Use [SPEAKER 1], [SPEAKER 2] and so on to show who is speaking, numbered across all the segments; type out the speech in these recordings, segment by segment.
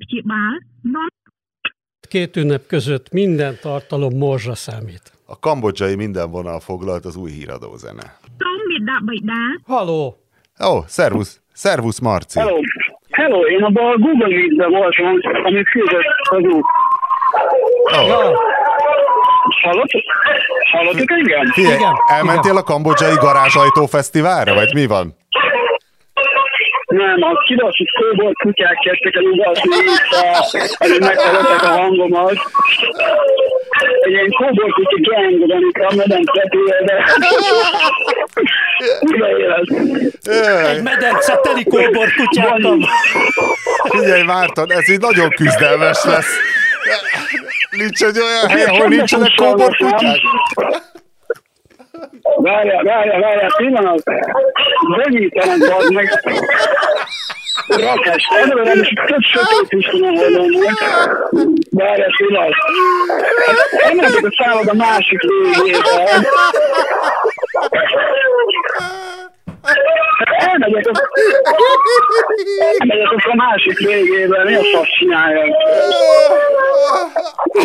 [SPEAKER 1] ព្យាបាលនាំ
[SPEAKER 2] Két ünnep között minden tartalom morzsa számít.
[SPEAKER 3] A kambodzsai minden vonal foglalt az új híradó zene.
[SPEAKER 1] ក្រុមមេដាបៃតា
[SPEAKER 2] Haló!
[SPEAKER 3] Ó, oh, szervusz, szervusz Marci.
[SPEAKER 4] Hello. Hello, én abban a Google Meet-ben voltam, ami fűzött az út.
[SPEAKER 3] Oh.
[SPEAKER 2] Ja,
[SPEAKER 4] Hallottuk? Hallottuk engem?
[SPEAKER 3] Figyelj,
[SPEAKER 2] Igen,
[SPEAKER 3] elmentél a kambodzsai garázsajtó fesztiválra, vagy mi van?
[SPEAKER 4] Nem, a kibaszott kóbolt kutyák kezdtek el ugatni előbb meghallották a hangomat. Egy ilyen kóbolt kutya gang van itt a. Ide élet.
[SPEAKER 3] Jaj,
[SPEAKER 2] medence teli kóbor kutyákkal.
[SPEAKER 3] figyelj Márton, ez így nagyon küzdelmes lesz. Nincs egy olyan hely, ahol nincsenek kóborkutyák?
[SPEAKER 4] Várjál, várjál, várjál, pillanat. Rövidítenek, bazd meg. Rakás, előre nem is több sötét is van a holdon. Várjál, pillanat. Elmentek a szállag a másik végébe. Elmegyek a, elmegyek a másik végébe, mi a fasz csinálják?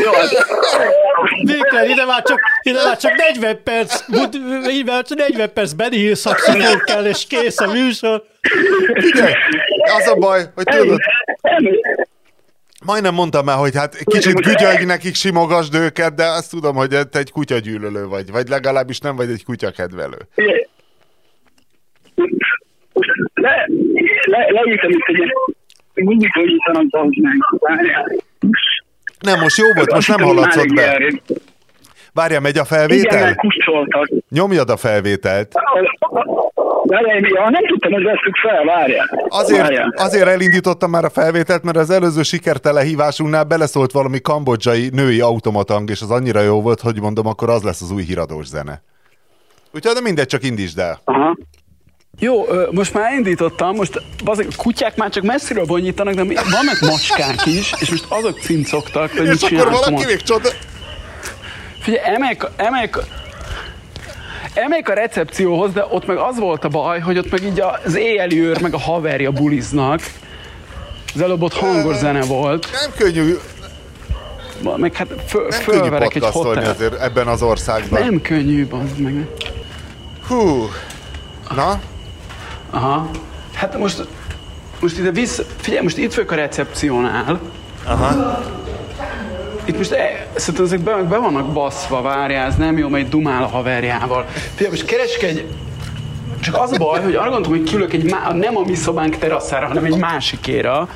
[SPEAKER 4] Jó, hát
[SPEAKER 2] ide már csak, ide már csak 40 perc, így már csak 40 perc Benny kell, és kész a műsor.
[SPEAKER 3] Figyelj, az a baj, hogy tudod, majdnem mondtam már, hogy hát kicsit gügyölj nekik, simogasd őket, de azt tudom, hogy te egy kutyagyűlölő vagy, vagy legalábbis nem vagy egy kutyakedvelő.
[SPEAKER 4] Le, le, leírtam itt egy mindig meg. Várjál.
[SPEAKER 3] Nem, most jó volt, most nem haladszod be. Várjál, megy a
[SPEAKER 4] Igen,
[SPEAKER 3] felvétel?
[SPEAKER 4] mert kuszoltak.
[SPEAKER 3] Nyomjad a felvételt.
[SPEAKER 4] Ja, nem tudtam, hogy veszük fel, várjál.
[SPEAKER 3] Azért,
[SPEAKER 4] Várjál.
[SPEAKER 3] azért elindítottam már a felvételt, mert az előző sikertele hívásunknál beleszólt valami kambodzsai női automatang, és az annyira jó volt, hogy mondom, akkor az lesz az új híradós zene. Úgyhogy de mindegy, csak indítsd el.
[SPEAKER 4] Aha.
[SPEAKER 5] Jó, most már indítottam, most bazeg, a kutyák már csak messziről bonyítanak, de vannak macskák is, és most azok cincogtak, hogy mit
[SPEAKER 3] És akkor
[SPEAKER 5] csináltam
[SPEAKER 3] valaki
[SPEAKER 5] most.
[SPEAKER 3] még csoda...
[SPEAKER 5] Figyelj, emeljek, emeljek, emeljek a recepcióhoz, de ott meg az volt a baj, hogy ott meg így az éjjeli őr, meg a haverja buliznak. Az előbb ott hangos zene volt,
[SPEAKER 3] Nem könnyű,
[SPEAKER 5] meg hát föl,
[SPEAKER 3] nem
[SPEAKER 5] fölverek egy hotel.
[SPEAKER 3] azért ebben az országban.
[SPEAKER 5] Nem könnyű, bazd meg.
[SPEAKER 3] Hú. Na,
[SPEAKER 5] Aha. Hát most, most ide vissza, figyelj, most itt vagyok a recepciónál.
[SPEAKER 3] Aha.
[SPEAKER 5] Itt most e, szerintem ezek be, be vannak baszva, várjál, ez nem jó, mert dumál a haverjával. Figyelj, most keresek egy... Csak az a baj, hogy arra gondoltam, hogy külök egy má, nem a mi szobánk teraszára, hanem egy másikéra.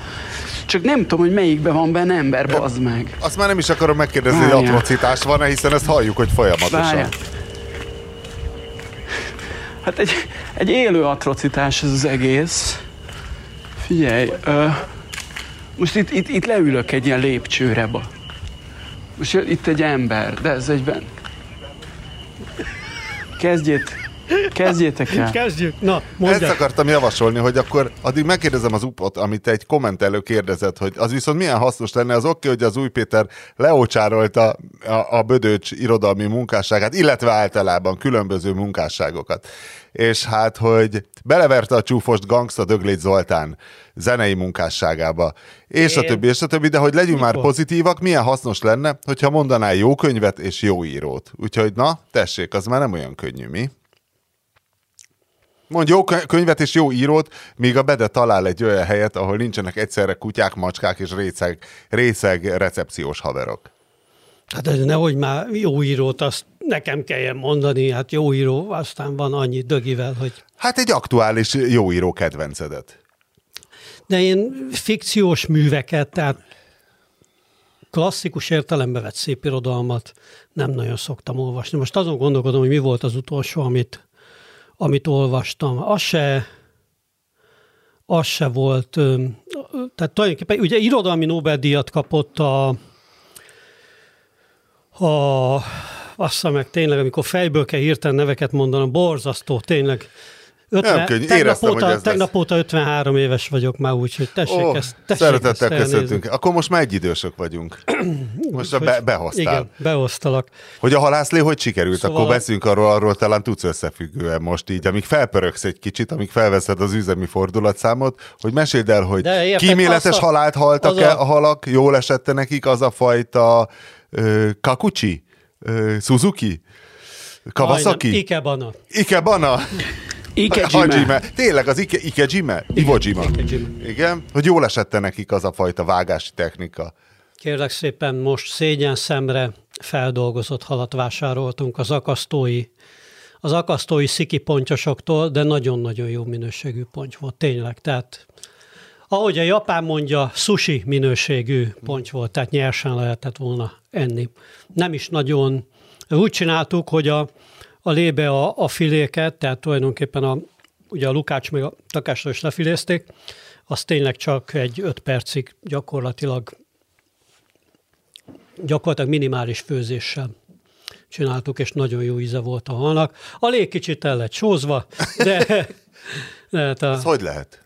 [SPEAKER 5] Csak nem tudom, hogy melyikben van benne ember, bazd meg.
[SPEAKER 3] azt már nem is akarom megkérdezni, hogy
[SPEAKER 5] Várjál.
[SPEAKER 3] atrocitás van-e, hiszen ezt halljuk, hogy folyamatosan.
[SPEAKER 5] Várjál. Hát egy, egy élő atrocitás ez az egész. Figyelj, ö, most itt, itt, itt leülök egy ilyen lépcsőre. Ba. Most itt egy ember, de ez egyben. Kezdjét, kezdjétek el.
[SPEAKER 2] Kezdjük. Na,
[SPEAKER 3] Ezt
[SPEAKER 2] mondják.
[SPEAKER 3] akartam javasolni, hogy akkor addig megkérdezem az upot, amit egy kommentelő kérdezett, hogy az viszont milyen hasznos lenne, az oké, hogy az új Péter leocsárolta a, a Bödöcs irodalmi munkásságát, illetve általában különböző munkásságokat. És hát, hogy beleverte a csúfost gangsta Döglét Zoltán zenei munkásságába, és a
[SPEAKER 2] Én-
[SPEAKER 3] többi, és a többi, de hogy legyünk már
[SPEAKER 2] Mikor?
[SPEAKER 3] pozitívak, milyen hasznos lenne, hogyha mondanál jó könyvet és jó írót. Úgyhogy na, tessék, az már nem olyan könnyű, mi? Mondj jó kö- könyvet és jó írót, míg a Bede talál egy olyan helyet, ahol nincsenek egyszerre kutyák, macskák és részeg, részeg recepciós haverok.
[SPEAKER 2] Hát ez nehogy már jó írót, azt nekem kelljen mondani, hát jó író, aztán van annyi dögivel, hogy...
[SPEAKER 3] Hát egy aktuális jó író kedvencedet.
[SPEAKER 2] De én fikciós műveket, tehát klasszikus értelembe vett szép irodalmat nem nagyon szoktam olvasni. Most azon gondolkodom, hogy mi volt az utolsó, amit, amit olvastam. Az se, az se volt, tehát tulajdonképpen ugye irodalmi Nobel-díjat kapott a, a azt hiszem meg tényleg, amikor fejből kell hirtelen neveket mondanom, borzasztó, tényleg 50,
[SPEAKER 3] Nem könnyű.
[SPEAKER 2] tegnap,
[SPEAKER 3] Éreztem,
[SPEAKER 2] óta,
[SPEAKER 3] hogy ez
[SPEAKER 2] tegnap
[SPEAKER 3] lesz.
[SPEAKER 2] óta 53 éves vagyok már, úgyhogy tessék
[SPEAKER 3] Ó,
[SPEAKER 2] ezt, tessék
[SPEAKER 3] szeretettel
[SPEAKER 2] ezt
[SPEAKER 3] köszöntünk. Akkor most már egy idősök vagyunk. Most a be, behoztál.
[SPEAKER 2] Igen, behoztalak.
[SPEAKER 3] Hogy a halászlé hogy sikerült,
[SPEAKER 2] Szóval
[SPEAKER 3] akkor beszéljünk arról, arról talán tudsz összefüggően most így, amíg felpörögsz egy kicsit, amíg felveszed az üzemi fordulatszámot, hogy meséld el, hogy kíméletes
[SPEAKER 2] a-
[SPEAKER 3] halált haltak-e
[SPEAKER 2] a-
[SPEAKER 3] a halak, jól esette nekik az a fajta ö, kakucsi, ö, Suzuki, Kawasaki,
[SPEAKER 2] Majdnem, Ikebana.
[SPEAKER 3] Ikebana,
[SPEAKER 5] Ikejime.
[SPEAKER 3] Tényleg az Ike, Ikejime?
[SPEAKER 2] Ikejime.
[SPEAKER 3] Igen, hogy jól esette nekik az a fajta vágási technika.
[SPEAKER 2] Kérlek szépen, most szégyen szemre feldolgozott halat vásároltunk az akasztói, az akasztói sziki pontyosoktól, de nagyon-nagyon jó minőségű ponty volt, tényleg. Tehát ahogy a japán mondja, sushi minőségű ponty volt, tehát nyersen lehetett volna enni. Nem is nagyon, úgy csináltuk, hogy a, a lébe a, a filéket, tehát tulajdonképpen a, ugye a lukács meg a takásra is lefilézték, az tényleg csak egy öt percig gyakorlatilag gyakorlatilag minimális főzéssel csináltuk, és nagyon jó íze volt a halnak. A lé kicsit el lett sózva, de, de hát, a,
[SPEAKER 3] Ez hogy lehet?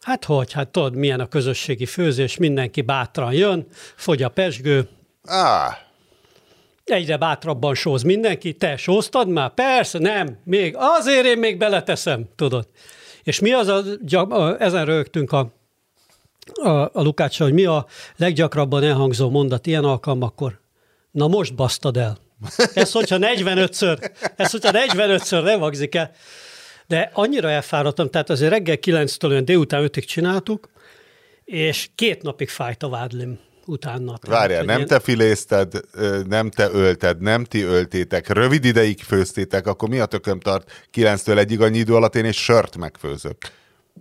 [SPEAKER 2] hát hogy, hát tudod, milyen a közösségi főzés, mindenki bátran jön, fogy a pesgő,
[SPEAKER 3] Á,
[SPEAKER 2] egyre bátrabban sóz mindenki, te sóztad már? Persze, nem, még, azért én még beleteszem, tudod. És mi az a, ezen rögtünk a, a, a Lukácsa, hogy mi a leggyakrabban elhangzó mondat ilyen alkalmakkor? Na most basztad el. Ez, hogyha 45-ször, ez, hogyha 45-ször nem el. De annyira elfáradtam, tehát azért reggel 9-től olyan délután 5-ig csináltuk, és két napig fájt a vádlim utána. Tehát,
[SPEAKER 3] várjál, nem
[SPEAKER 2] ilyen-
[SPEAKER 3] te filézted, nem te ölted, nem ti öltétek, rövid ideig főztétek, akkor mi a tököm tart 9-től egyig annyi idő alatt én egy sört megfőzök.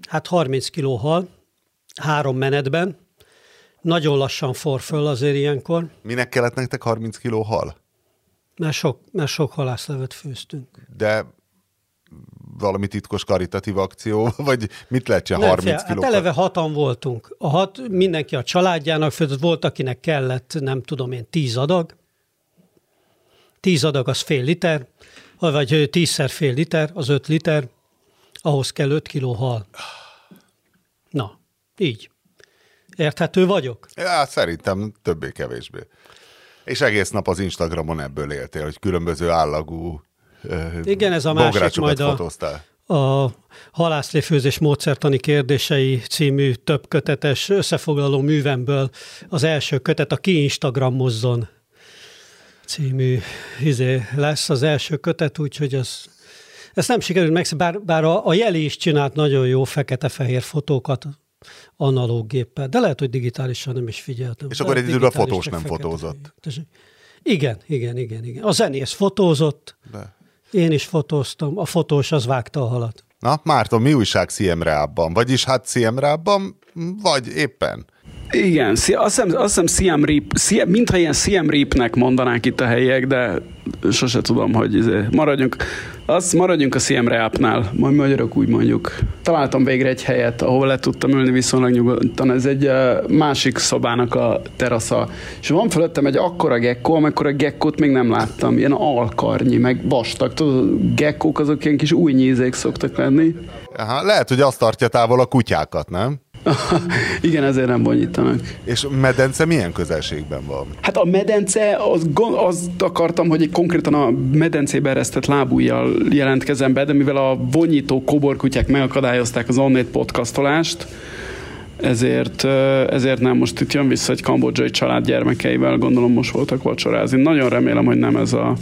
[SPEAKER 2] Hát 30 kiló hal, három menetben, nagyon lassan for föl azért ilyenkor,
[SPEAKER 3] Minek kellett nektek 30 kiló hal?
[SPEAKER 2] mert sok, mert sok halászlevet főztünk.
[SPEAKER 3] De valami titkos karitatív akció, vagy mit lehet csinálni 30
[SPEAKER 2] fél,
[SPEAKER 3] kiló?
[SPEAKER 2] hát eleve hatan voltunk. A hat, mindenki a családjának főzött, volt, akinek kellett, nem tudom én, tíz adag. Tíz adag az fél liter, vagy tízszer fél liter, az öt liter, ahhoz kell öt kiló hal. Na, így. Érthető vagyok?
[SPEAKER 3] Ja, szerintem többé-kevésbé. És egész nap az Instagramon ebből éltél, hogy különböző állagú
[SPEAKER 2] Igen, ez a másik majd a-
[SPEAKER 3] fotóztál.
[SPEAKER 2] a halászléfőzés módszertani kérdései című több kötetes összefoglaló művemből az első kötet a Ki Instagramozzon című izé lesz az első kötet, úgyhogy az, ezt nem sikerült meg, bár, bár a, a Jeli is csinált nagyon jó fekete-fehér fotókat analóg géppel, de lehet, hogy digitálisan nem is figyeltem.
[SPEAKER 3] És akkor
[SPEAKER 2] Lehet,
[SPEAKER 3] egy időre a fotós nem fotózott.
[SPEAKER 2] Igen, igen, igen, igen. A zenész fotózott,
[SPEAKER 3] De.
[SPEAKER 2] Én is fotóztam, a fotós az vágta a halat.
[SPEAKER 3] Na, Márton, mi újság Siem Reapban? Vagyis hát Siem Reapban, vagy éppen?
[SPEAKER 5] Igen, azt hiszem, azt hiszem Siam Reap, Siam, mintha ilyen Siam Reapnek mondanák itt a helyiek, de sose tudom, hogy izé, maradjunk, azt maradjunk a Siam Reapnál, majd magyarok úgy mondjuk. Találtam végre egy helyet, ahol le tudtam ülni viszonylag nyugodtan. Ez egy másik szobának a terasza. És van fölöttem egy akkora gekkó, amikor a gekkót még nem láttam. Ilyen alkarnyi, meg vastag. Tudod, gekkók azok ilyen kis új nyízék szoktak lenni.
[SPEAKER 3] Aha, lehet, hogy azt tartja távol a kutyákat, nem?
[SPEAKER 5] Igen, ezért nem bonyítanak.
[SPEAKER 3] És medence milyen közelségben van?
[SPEAKER 5] Hát a medence, az, azt akartam, hogy egy konkrétan a medencébe eresztett lábújjal jelentkezem be, de mivel a vonyító koborkutyák megakadályozták az onnét podcastolást, ezért, ezért nem most itt jön vissza egy kambodzsai család gyermekeivel, gondolom most voltak vacsorázni. Nagyon remélem, hogy nem ez a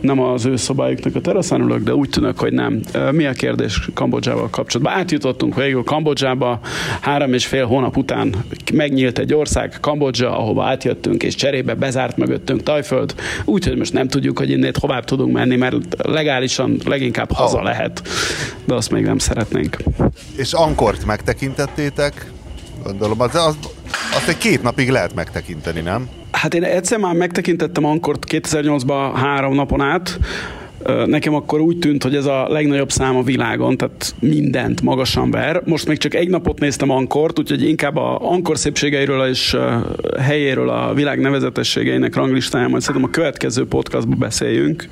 [SPEAKER 5] nem az ő szobájuknak a teraszán ülök, de úgy tűnök, hogy nem. Mi a kérdés Kambodzsával kapcsolatban? Átjutottunk végül Kambodzsába, három és fél hónap után megnyílt egy ország, Kambodzsa, ahova átjöttünk, és cserébe bezárt mögöttünk Tajföld, úgyhogy most nem tudjuk, hogy innét hová tudunk menni, mert legálisan leginkább haza lehet, de azt még nem szeretnénk.
[SPEAKER 3] És Ankort megtekintettétek? Gondolom, az, az, azt egy két napig lehet megtekinteni, nem?
[SPEAKER 5] Hát én egyszer már megtekintettem Ankort 2008-ban három napon át, Nekem akkor úgy tűnt, hogy ez a legnagyobb szám a világon, tehát mindent magasan ver. Most még csak egy napot néztem Ankort, úgyhogy inkább a Ankor szépségeiről és helyéről a világ nevezetességeinek ranglistáján majd szerintem a következő podcastban beszéljünk,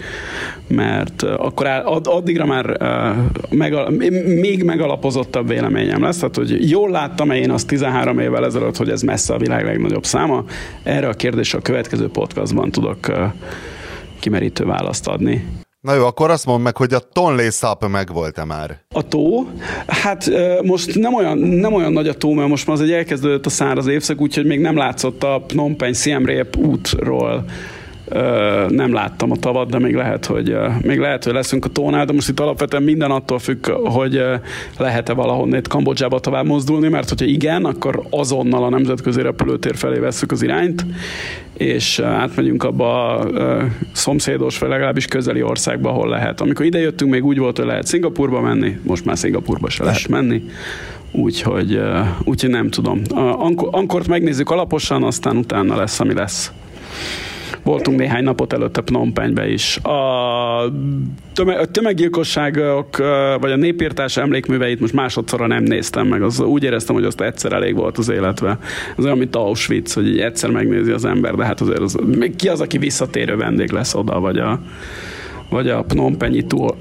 [SPEAKER 5] mert akkor addigra már megal, még megalapozottabb véleményem lesz, tehát hogy jól láttam én azt 13 évvel ezelőtt, hogy ez messze a világ legnagyobb száma. Erre a kérdésre a következő podcastban tudok kimerítő választ adni.
[SPEAKER 3] Na jó, akkor azt mondd meg, hogy a Tonlé Szap megvolt-e már?
[SPEAKER 5] A tó? Hát most nem olyan, nem olyan nagy a tó, mert most már az egy elkezdődött a száraz évszak, úgyhogy még nem látszott a Phnom Penh Siem Reap útról nem láttam a tavat, de még lehet, hogy, még lehet, hogy leszünk a tónál, de most itt alapvetően minden attól függ, hogy lehet-e valahonnét Kambodzsába tovább mozdulni, mert hogyha igen, akkor azonnal a nemzetközi repülőtér felé veszük az irányt, és átmegyünk abba a szomszédos, vagy legalábbis közeli országba, ahol lehet. Amikor ide jöttünk, még úgy volt, hogy lehet Szingapurba menni, most már Szingapurba se lehet menni. Úgyhogy, úgyhogy nem tudom. Ankort megnézzük alaposan, aztán utána lesz, ami lesz. Voltunk néhány napot előtte Phnom Penhbe is. A, tömeg, a tömeggyilkosságok, vagy a népírtás emlékműveit most másodszorra nem néztem meg. Az, úgy éreztem, hogy azt egyszer elég volt az életve. Ez olyan, mint Auschwitz, hogy egyszer megnézi az ember, de hát azért az, ki az, aki visszatérő vendég lesz oda, vagy a, vagy a Phnom Penhi túl,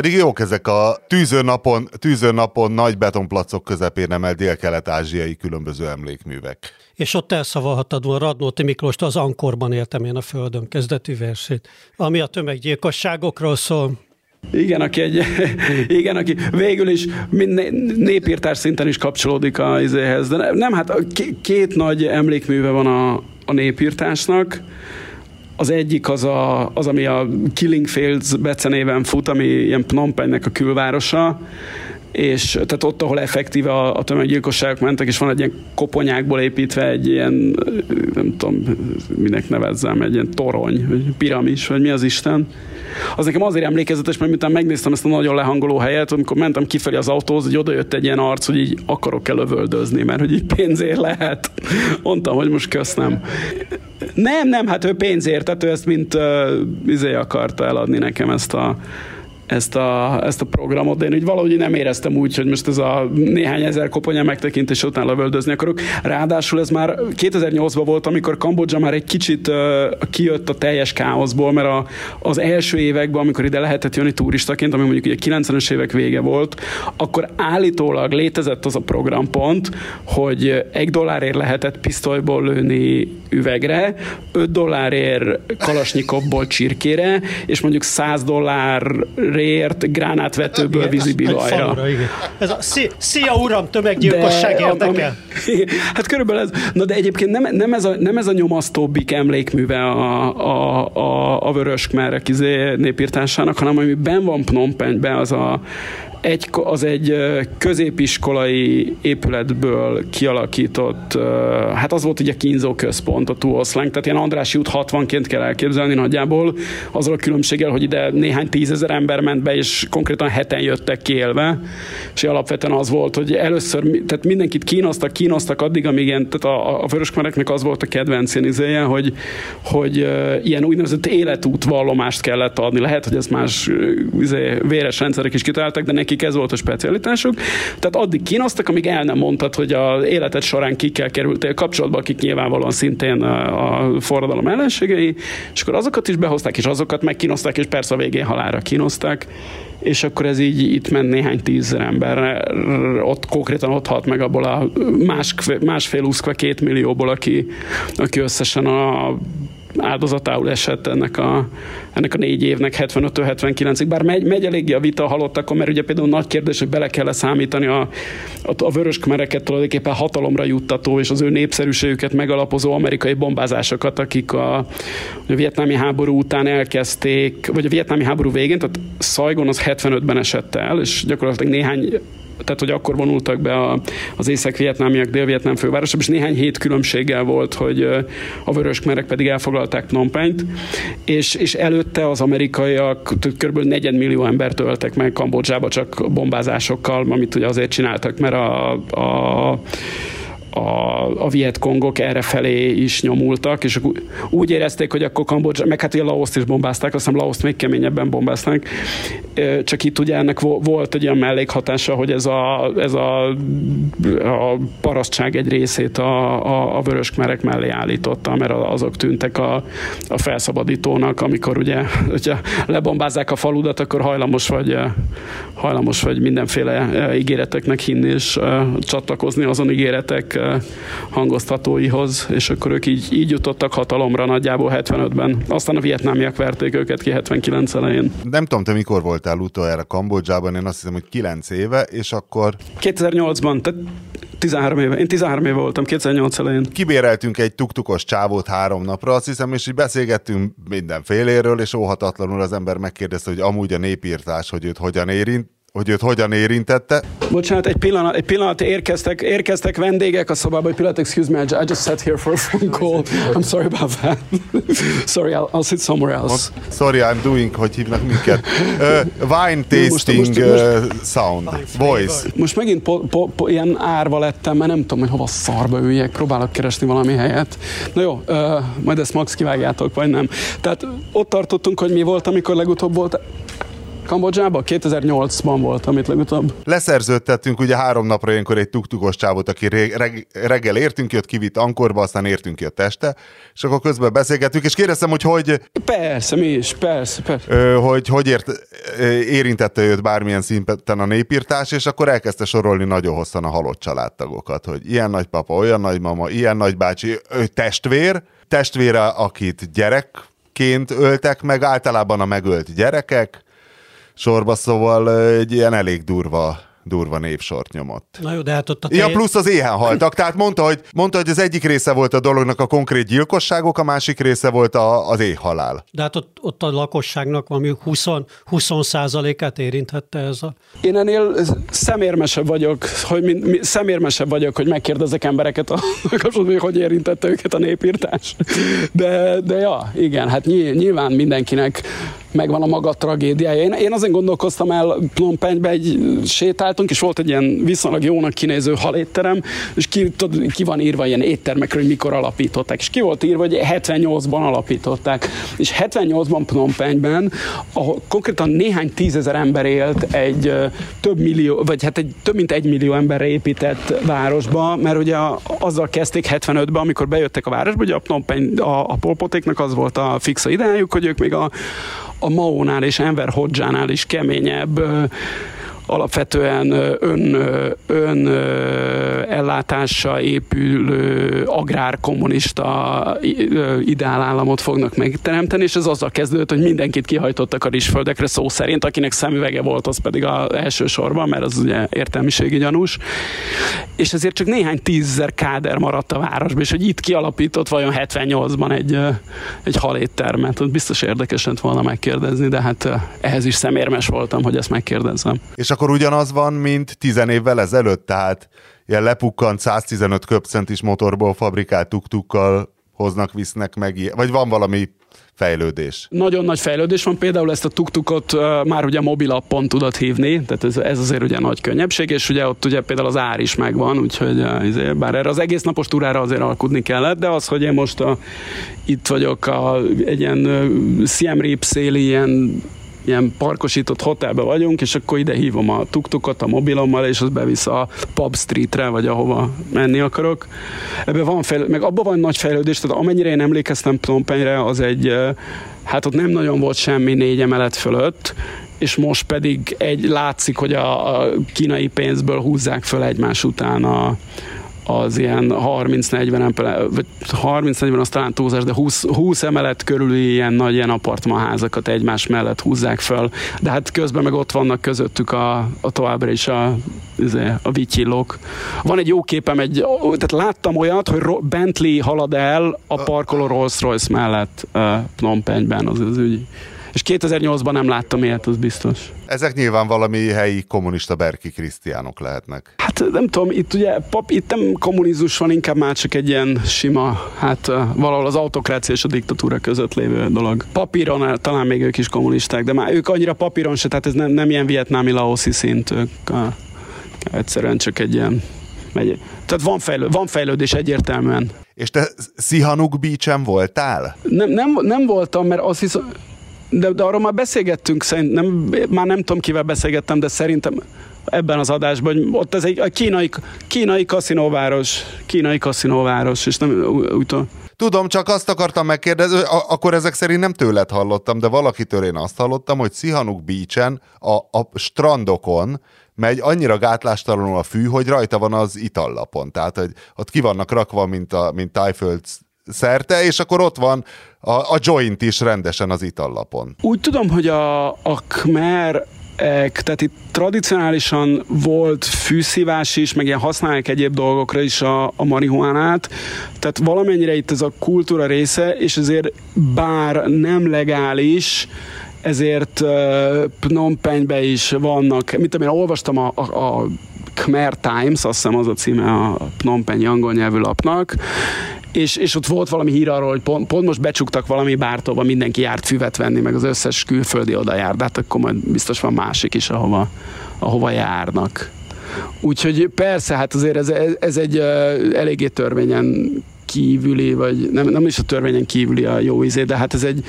[SPEAKER 3] pedig jók ezek a tűzőnapon, tűzőnapon nagy betonplacok közepén emelt dél-kelet-ázsiai különböző emlékművek.
[SPEAKER 2] És ott elszavalhattad volna Radnóti Miklóst, az Ankorban éltem én a Földön kezdetű versét, ami a tömeggyilkosságokról szól.
[SPEAKER 5] Igen, aki, egy, igen, aki végül is népírtás szinten is kapcsolódik a izéhez. De nem, hát két nagy emlékműve van a, a népírtásnak. Az egyik az, a, az, ami a Killing Fields becenéven fut, ami ilyen Phnom Penhnek a külvárosa, és tehát ott, ahol effektíve a, a tömeggyilkosságok mentek, és van egy ilyen koponyákból építve egy ilyen, nem tudom, minek nevezzem, egy ilyen torony, vagy piramis, vagy mi az Isten. Az nekem azért emlékezetes, mert miután megnéztem ezt a nagyon lehangoló helyet, amikor mentem kifelé az autóhoz, hogy oda jött egy ilyen arc, hogy így akarok-e lövöldözni, mert hogy így pénzért lehet. Mondtam, hogy most köszönöm. Nem, nem, hát ő pénzért, tehát ő ezt mint uh, izé akarta eladni nekem ezt a ezt a, ezt a programot, de én úgy valahogy nem éreztem úgy, hogy most ez a néhány ezer koponya megtekintés után lövöldözni akarok. Ráadásul ez már 2008-ban volt, amikor Kambodzsa már egy kicsit uh, kijött a teljes káoszból, mert a, az első években, amikor ide lehetett jönni turistaként, ami mondjuk ugye 90-es évek vége volt, akkor állítólag létezett az a programpont, hogy egy dollárért lehetett pisztolyból lőni üvegre, 5 dollárért kalasnyikovból csirkére, és mondjuk 100 dollár rért gránátvetőből vízibilajra.
[SPEAKER 2] Ez a szia uram, tömeggyilkosság érdekel.
[SPEAKER 5] Hát körülbelül ez, na de egyébként nem, nem, ez, a, nem ez a nyomasztóbbik emlékműve a, a, a, a vörös kmerek izé népírtásának, hanem ami ben van Phnom Penhben, az a egy, az egy középiskolai épületből kialakított, hát az volt ugye kínzó központ, a Tuoszlánk, tehát ilyen Andrási út 60-ként kell elképzelni nagyjából, azzal a különbséggel, hogy ide néhány tízezer ember ment be, és konkrétan heten jöttek ki élve, és alapvetően az volt, hogy először, tehát mindenkit kínoztak, kínoztak addig, amíg ilyen, tehát a, a vöröskmereknek az volt a kedvenc izéje, hogy, hogy ilyen úgynevezett életútvallomást kellett adni. Lehet, hogy ezt más izé, véres rendszerek is kitaláltak, de nekik ez volt a specialitásuk. Tehát addig kínoztak, amíg el nem mondtad, hogy az életed során kikkel kerültél kapcsolatba, akik nyilvánvalóan szintén a forradalom ellenségei, és akkor azokat is behozták, és azokat megkínozták, és persze a végén halára kínozták és akkor ez így itt ment néhány tízezer ember, ott konkrétan ott halt meg abból a más, másfél úszkva két millióból, aki, aki összesen a áldozatául esett ennek a, ennek a négy évnek 75 79-ig, bár megy, megy eléggé a vita halottakon, mert ugye például nagy kérdés, hogy bele kell számítani a, a, a vörös kmereket tulajdonképpen hatalomra juttató és az ő népszerűségüket megalapozó amerikai bombázásokat, akik a, a vietnámi háború után elkezdték, vagy a vietnámi háború végén, tehát Saigon az 75-ben esett el, és gyakorlatilag néhány tehát hogy akkor vonultak be a, az észak-vietnámiak dél-vietnám fővárosa, és néhány hét különbséggel volt, hogy a vörös merek pedig elfoglalták Phnom Penh-t, és, és előtte az amerikaiak kb. millió embert töltek meg Kambodzsába csak bombázásokkal, amit ugye azért csináltak, mert a, a a, a Vietkongok erre felé is nyomultak, és úgy érezték, hogy akkor Kambodzsa, meg hát ugye Laoszt is bombázták, azt hiszem Laoszt még keményebben bombázták, csak itt ugye ennek volt egy olyan mellékhatása, hogy ez a, ez a, a parasztság egy részét a, a, a vöröskmerek mellé állította, mert azok tűntek a, a felszabadítónak, amikor ugye, hogyha lebombázzák a faludat, akkor hajlamos vagy, hajlamos vagy mindenféle ígéreteknek hinni, és csatlakozni azon ígéretek hangoztatóihoz, és akkor ők így, így jutottak hatalomra nagyjából 75-ben. Aztán a vietnámiak verték őket ki 79 elején.
[SPEAKER 3] Nem tudom, te mikor voltál utoljára Kambodzsában, én azt hiszem, hogy 9 éve, és akkor...
[SPEAKER 5] 2008-ban, tehát 13 éve. Én 13 éve voltam, 2008 elején.
[SPEAKER 3] Kibéreltünk egy tuktukos csávót három napra, azt hiszem, és így beszélgettünk mindenféléről, és óhatatlanul az ember megkérdezte, hogy amúgy a népírtás, hogy őt hogyan érint, hogy őt hogyan érintette.
[SPEAKER 5] Bocsánat, egy pillanat, egy pillanat érkeztek, érkeztek vendégek a szobába, egy pillanat, excuse me, I just sat here for a phone call. I'm sorry about that. sorry, I'll, I'll sit somewhere else.
[SPEAKER 3] Sorry, I'm doing, hogy hívnak minket. Uh, wine tasting most, most, most, uh, sound, voice.
[SPEAKER 5] Most megint po, po, po, ilyen árva lettem, mert nem tudom, hogy hova szarba üljek, próbálok keresni valami helyet. Na jó, uh, majd ezt max kivágjátok, vagy nem. Tehát ott tartottunk, hogy mi volt, amikor legutóbb volt Kambodzsában? 2008-ban volt, amit legutóbb.
[SPEAKER 3] Leszerződtettünk ugye három napra ilyenkor egy tuktukos csávot, aki reg- reggel értünk, jött, kivitt Ankorba, aztán értünk ki a teste, és akkor közben beszélgettünk, és kérdeztem, hogy hogy...
[SPEAKER 5] Persze, mi is, persze, persze.
[SPEAKER 3] Ö, hogy hogy ért, érintette őt bármilyen szinten a népírtás, és akkor elkezdte sorolni nagyon hosszan a halott családtagokat, hogy ilyen nagypapa, olyan nagymama, ilyen nagybácsi, ő testvér, testvére, akit gyerekként öltek meg, általában a megölt gyerekek, sorba, szóval egy ilyen elég durva durva népsort nyomott.
[SPEAKER 2] Na jó, de hát ott a
[SPEAKER 3] te... Ja, plusz az éhen haltak. Tehát mondta hogy, mondta, hogy az egyik része volt a dolognak a konkrét gyilkosságok, a másik része volt a, az éhhalál.
[SPEAKER 2] De hát ott, ott a lakosságnak valami 20, 20 százalékát érinthette ez a...
[SPEAKER 5] Én ennél szemérmesebb vagyok, hogy mi, mi, szemérmesebb vagyok, hogy megkérdezek embereket, a, hogy hogy érintette őket a népírtás. De, de ja, igen, hát nyilván mindenkinek megvan a maga tragédiája. Én, én azért gondolkoztam el Phnom egy sétáltunk, és volt egy ilyen viszonylag jónak kinéző halétterem, és ki, tud, ki van írva ilyen éttermekről, hogy mikor alapították. És ki volt írva, hogy 78-ban alapították. És 78-ban Phnom ahol konkrétan néhány tízezer ember élt egy több millió, vagy hát egy több mint egy millió emberre épített városba, mert ugye azzal kezdték 75-ben, amikor bejöttek a városba, hogy a Phnom a, a polpotéknak az volt a fixa ideájuk, hogy ők még a, a Maónál és Enver Hodzsánál is keményebb alapvetően ön, ön ellátása épülő agrárkommunista ideálállamot fognak megteremteni, és ez azzal kezdődött, hogy mindenkit kihajtottak a rizsföldekre szó szerint, akinek szemüvege volt, az pedig az első sorban, mert az ugye értelmiségi gyanús. És ezért csak néhány tízzer káder maradt a városban, és hogy itt kialapított vajon 78-ban egy, egy haléttermet. Ott biztos érdekes lett volna megkérdezni, de hát ehhez is szemérmes voltam, hogy ezt megkérdezzem.
[SPEAKER 3] És akkor ugyanaz van, mint tizen évvel ezelőtt, tehát ilyen lepukkant 115 köpcentis motorból fabrikált tuktukkal hoznak, visznek meg, vagy van valami fejlődés?
[SPEAKER 5] Nagyon nagy fejlődés van, például ezt a tuktukot uh, már ugye mobilappon tudod hívni, tehát ez, ez azért ugye nagy könnyebbség, és ugye ott ugye például az ár is megvan, úgyhogy uh, bár erre az egész napos túrára azért alkudni kellett, de az, hogy én most a, itt vagyok a, egy ilyen uh, Siem széli ilyen ilyen parkosított hotelbe vagyunk, és akkor ide hívom a tuktukot a mobilommal, és az bevisz a Pub Streetre, vagy ahova menni akarok. Ebben van fejlődés, meg abban van nagy fejlődés, tehát amennyire én emlékeztem Phnom Penhre, az egy, hát ott nem nagyon volt semmi négy emelet fölött, és most pedig egy látszik, hogy a, a kínai pénzből húzzák föl egymás után a, az ilyen 30-40 vagy 30-40 az talán túlzás, de 20, 20 emelet körül ilyen nagy ilyen apartmanházakat egymás mellett húzzák föl, de hát közben meg ott vannak közöttük a, a továbbra is a, izé, a vityillók. Van egy jó képem, egy, tehát láttam olyat, hogy Bentley halad el a parkoló Rolls-Royce mellett uh, Phnom Penhben, az az ügy. És 2008-ban nem láttam ilyet, az biztos.
[SPEAKER 3] Ezek nyilván valami helyi kommunista berki krisztiánok lehetnek.
[SPEAKER 5] Hát nem tudom, itt ugye pap, itt nem kommunizmus van, inkább már csak egy ilyen sima, hát valahol az autokrácia és a diktatúra között lévő dolog. Papíron talán még ők is kommunisták, de már ők annyira papíron se, tehát ez nem, nem ilyen vietnámi laoszi szint, ők a, egyszerűen csak egy ilyen megy. Tehát van, fejlő, van fejlődés egyértelműen.
[SPEAKER 3] És te Szihanuk Beach-en voltál?
[SPEAKER 5] Nem, nem, nem voltam, mert azt hiszem, de, de arról már beszélgettünk, szerint, nem, már nem tudom kivel beszélgettem, de szerintem ebben az adásban, hogy ott ez egy a kínai, kínai kaszinóváros, kínai kaszinóváros, és nem úgy tudom.
[SPEAKER 3] Tudom, csak azt akartam megkérdezni, akkor ezek szerint nem tőled hallottam, de valakitől én azt hallottam, hogy Szihanuk Beach-en, a, a strandokon megy annyira gátlástalanul a fű, hogy rajta van az itallapon. Tehát, hogy ott ki vannak rakva, mint, a, mint tájföld szerte, és akkor ott van a, a joint is rendesen az itallapon.
[SPEAKER 5] Úgy tudom, hogy a, a Khmer tehát itt tradicionálisan volt fűszívás is, meg ilyen használják egyéb dolgokra is a, a marihuánát, tehát valamennyire itt ez a kultúra része, és ezért bár nem legális, ezért uh, Phnom Penhbe is vannak, tudom én, olvastam a, a, a Khmer Times, azt hiszem az a címe a Phnom Penh angol nyelvű lapnak, és, és ott volt valami hír arról, hogy pont, pont most becsuktak valami bártóba, mindenki járt füvet venni, meg az összes külföldi oda jár, de hát akkor majd biztos van másik is, ahova, ahova járnak. Úgyhogy persze, hát azért ez, ez egy uh, eléggé törvényen kívüli, vagy nem, nem is a törvényen kívüli a jó izé, de hát ez egy,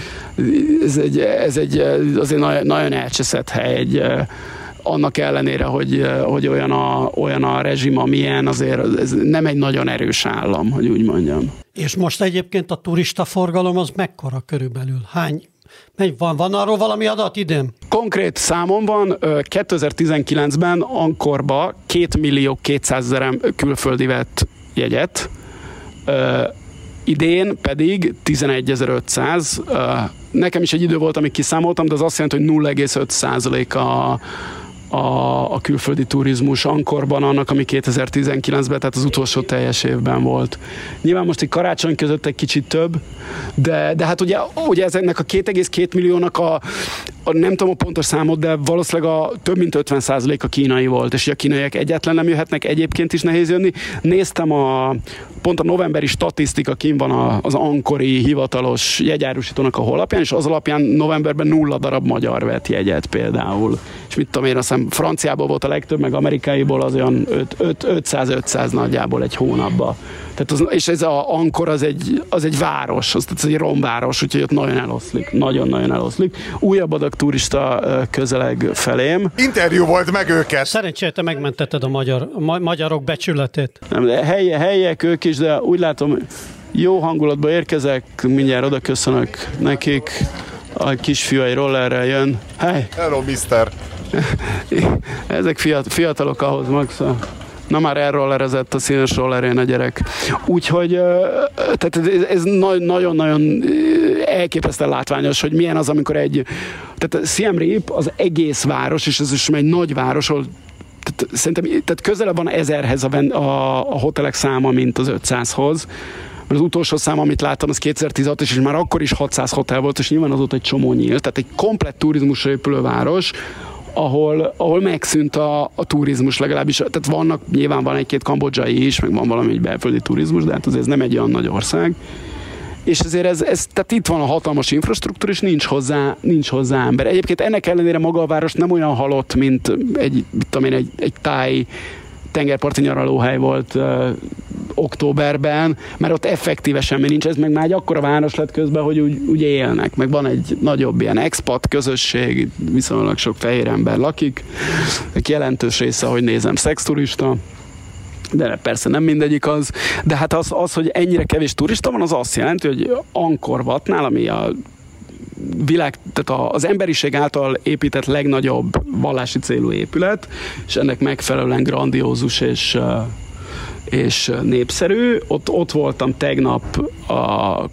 [SPEAKER 5] ez egy, ez egy azért nagyon, nagyon elcseszett hely, egy, annak ellenére, hogy, hogy olyan, a, olyan a rezsim, amilyen, azért ez nem egy nagyon erős állam, hogy úgy mondjam.
[SPEAKER 2] És most egyébként a turista forgalom az mekkora körülbelül? Hány? Megy, van, van arról valami adat idén?
[SPEAKER 5] Konkrét számom van, 2019-ben Ankorba 2 millió 200 ezer külföldi vett jegyet, idén pedig 11.500. Nekem is egy idő volt, amíg kiszámoltam, de az azt jelenti, hogy 0,5% a a, a külföldi turizmus ankorban annak, ami 2019-ben, tehát az utolsó teljes évben volt. Nyilván most egy karácsony között egy kicsit több, de, de hát ugye, ugye ezeknek a 2,2 milliónak a, a, nem tudom a pontos számot, de valószínűleg a több mint 50% a kínai volt, és a kínaiak egyetlen nem jöhetnek, egyébként is nehéz jönni. Néztem a, pont a novemberi statisztika kim van az ankori hivatalos jegyárusítónak a honlapján, és az alapján novemberben nulla darab magyar vett jegyet például. És mit tudom én, azt hiszem franciából volt a legtöbb, meg amerikaiból az olyan 500-500 nagyjából egy hónapban. Tehát az, és ez a Ankor az egy, az egy város, az, az egy romváros, úgyhogy ott nagyon eloszlik, nagyon-nagyon eloszlik. Újabb adag turista közeleg felém.
[SPEAKER 3] Interjú volt meg őket.
[SPEAKER 2] Szerencsére te megmentetted a magyar, ma- magyarok becsületét.
[SPEAKER 5] Nem, de helye, helyek ők is, de úgy látom, jó hangulatba érkezek, mindjárt oda köszönök nekik. A kisfiú egy rollerrel jön. Hey!
[SPEAKER 3] Hello, mister!
[SPEAKER 5] Ezek fiat, fiatalok ahhoz, Max. Na már elrollerezett a színes rollerén a gyerek. Úgyhogy tehát ez nagyon-nagyon elképesztően látványos, hogy milyen az, amikor egy... Tehát Siem Reap az egész város, és ez is egy nagy város, ahol tehát, szerintem tehát közelebb van ezerhez a, a, a hotelek száma, mint az 500-hoz mert az utolsó szám, amit láttam, az 2016 és már akkor is 600 hotel volt, és nyilván azóta egy csomó nyílt, tehát egy komplett turizmusra épülő város, ahol, ahol megszűnt a, a turizmus legalábbis. Tehát vannak, nyilván van egy-két kambodzsai is, meg van valami egy belföldi turizmus, de hát azért ez nem egy olyan nagy ország. És ezért ez, ez, tehát itt van a hatalmas infrastruktúra, és nincs hozzá, nincs hozzá ember. Egyébként ennek ellenére maga a város nem olyan halott, mint egy, tudom én, egy, egy táj tengerparti nyaralóhely volt uh, októberben, mert ott effektíve semmi nincs, ez meg már egy akkora város lett közben, hogy úgy, úgy élnek, meg van egy nagyobb ilyen expat közösség, viszonylag sok fehér ember lakik, jelentős része, hogy nézem, szexturista, de persze nem mindegyik az, de hát az, az, hogy ennyire kevés turista van, az azt jelenti, hogy Angkor Watnál, ami a világ, tehát az emberiség által épített legnagyobb vallási célú épület, és ennek megfelelően grandiózus és és népszerű. Ott, ott voltam tegnap a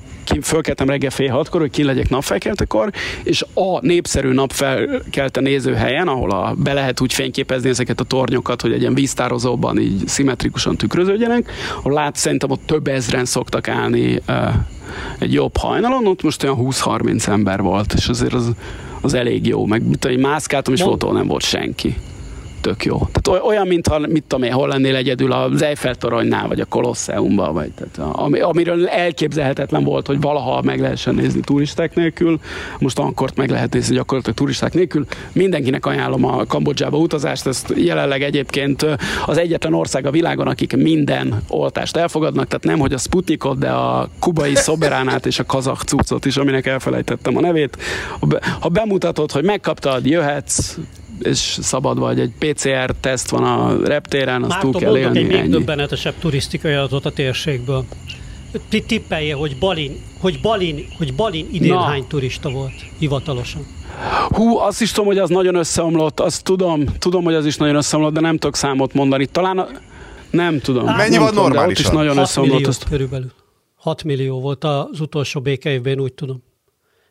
[SPEAKER 5] fölkeltem reggel fél hatkor, hogy ki legyek napfelkeltekor, és a népszerű napfelkelte nézőhelyen, ahol a, be lehet úgy fényképezni ezeket a tornyokat, hogy egy ilyen víztározóban így szimmetrikusan tükröződjenek, ahol lát, szerintem ott több ezren szoktak állni egy jobb hajnalon, ott most olyan 20-30 ember volt, és azért az, az elég jó, meg mit tudom, mászkáltam, és volt, nem volt senki tök jó. Tehát oly- olyan, mintha, mit tudom én, hol lennél egyedül az Eiffel toronynál, vagy a Kolosseumban, vagy tehát, ami, amiről elképzelhetetlen volt, hogy valaha meg lehessen nézni turisták nélkül. Most ankort meg lehet nézni gyakorlatilag turisták nélkül. Mindenkinek ajánlom a Kambodzsába utazást, ezt jelenleg egyébként az egyetlen ország a világon, akik minden oltást elfogadnak, tehát nem, hogy a Sputnikot, de a kubai szoberánát és a kazak cuccot is, aminek elfelejtettem a nevét. Ha bemutatod, hogy megkaptad, jöhetsz, és szabad vagy, egy PCR teszt van a reptéren, azt túl kell élni.
[SPEAKER 2] egy még döbbenetesebb turisztikai adatot a térségből. Ti tippelje, hogy Balin, hogy Balin, hogy Balin idén
[SPEAKER 5] Na.
[SPEAKER 2] hány turista volt hivatalosan.
[SPEAKER 5] Hú, azt is tudom, hogy az nagyon összeomlott, azt tudom, tudom, hogy az is nagyon összeomlott, de nem tudok számot mondani. Talán a... nem tudom.
[SPEAKER 3] Mennyi
[SPEAKER 5] nem
[SPEAKER 3] van
[SPEAKER 5] tudom, de Ott is
[SPEAKER 3] normálisan?
[SPEAKER 5] nagyon
[SPEAKER 2] 6
[SPEAKER 5] összeomlott.
[SPEAKER 2] millió
[SPEAKER 5] Azt...
[SPEAKER 2] körülbelül. 6 millió volt az utolsó békeévben, úgy tudom.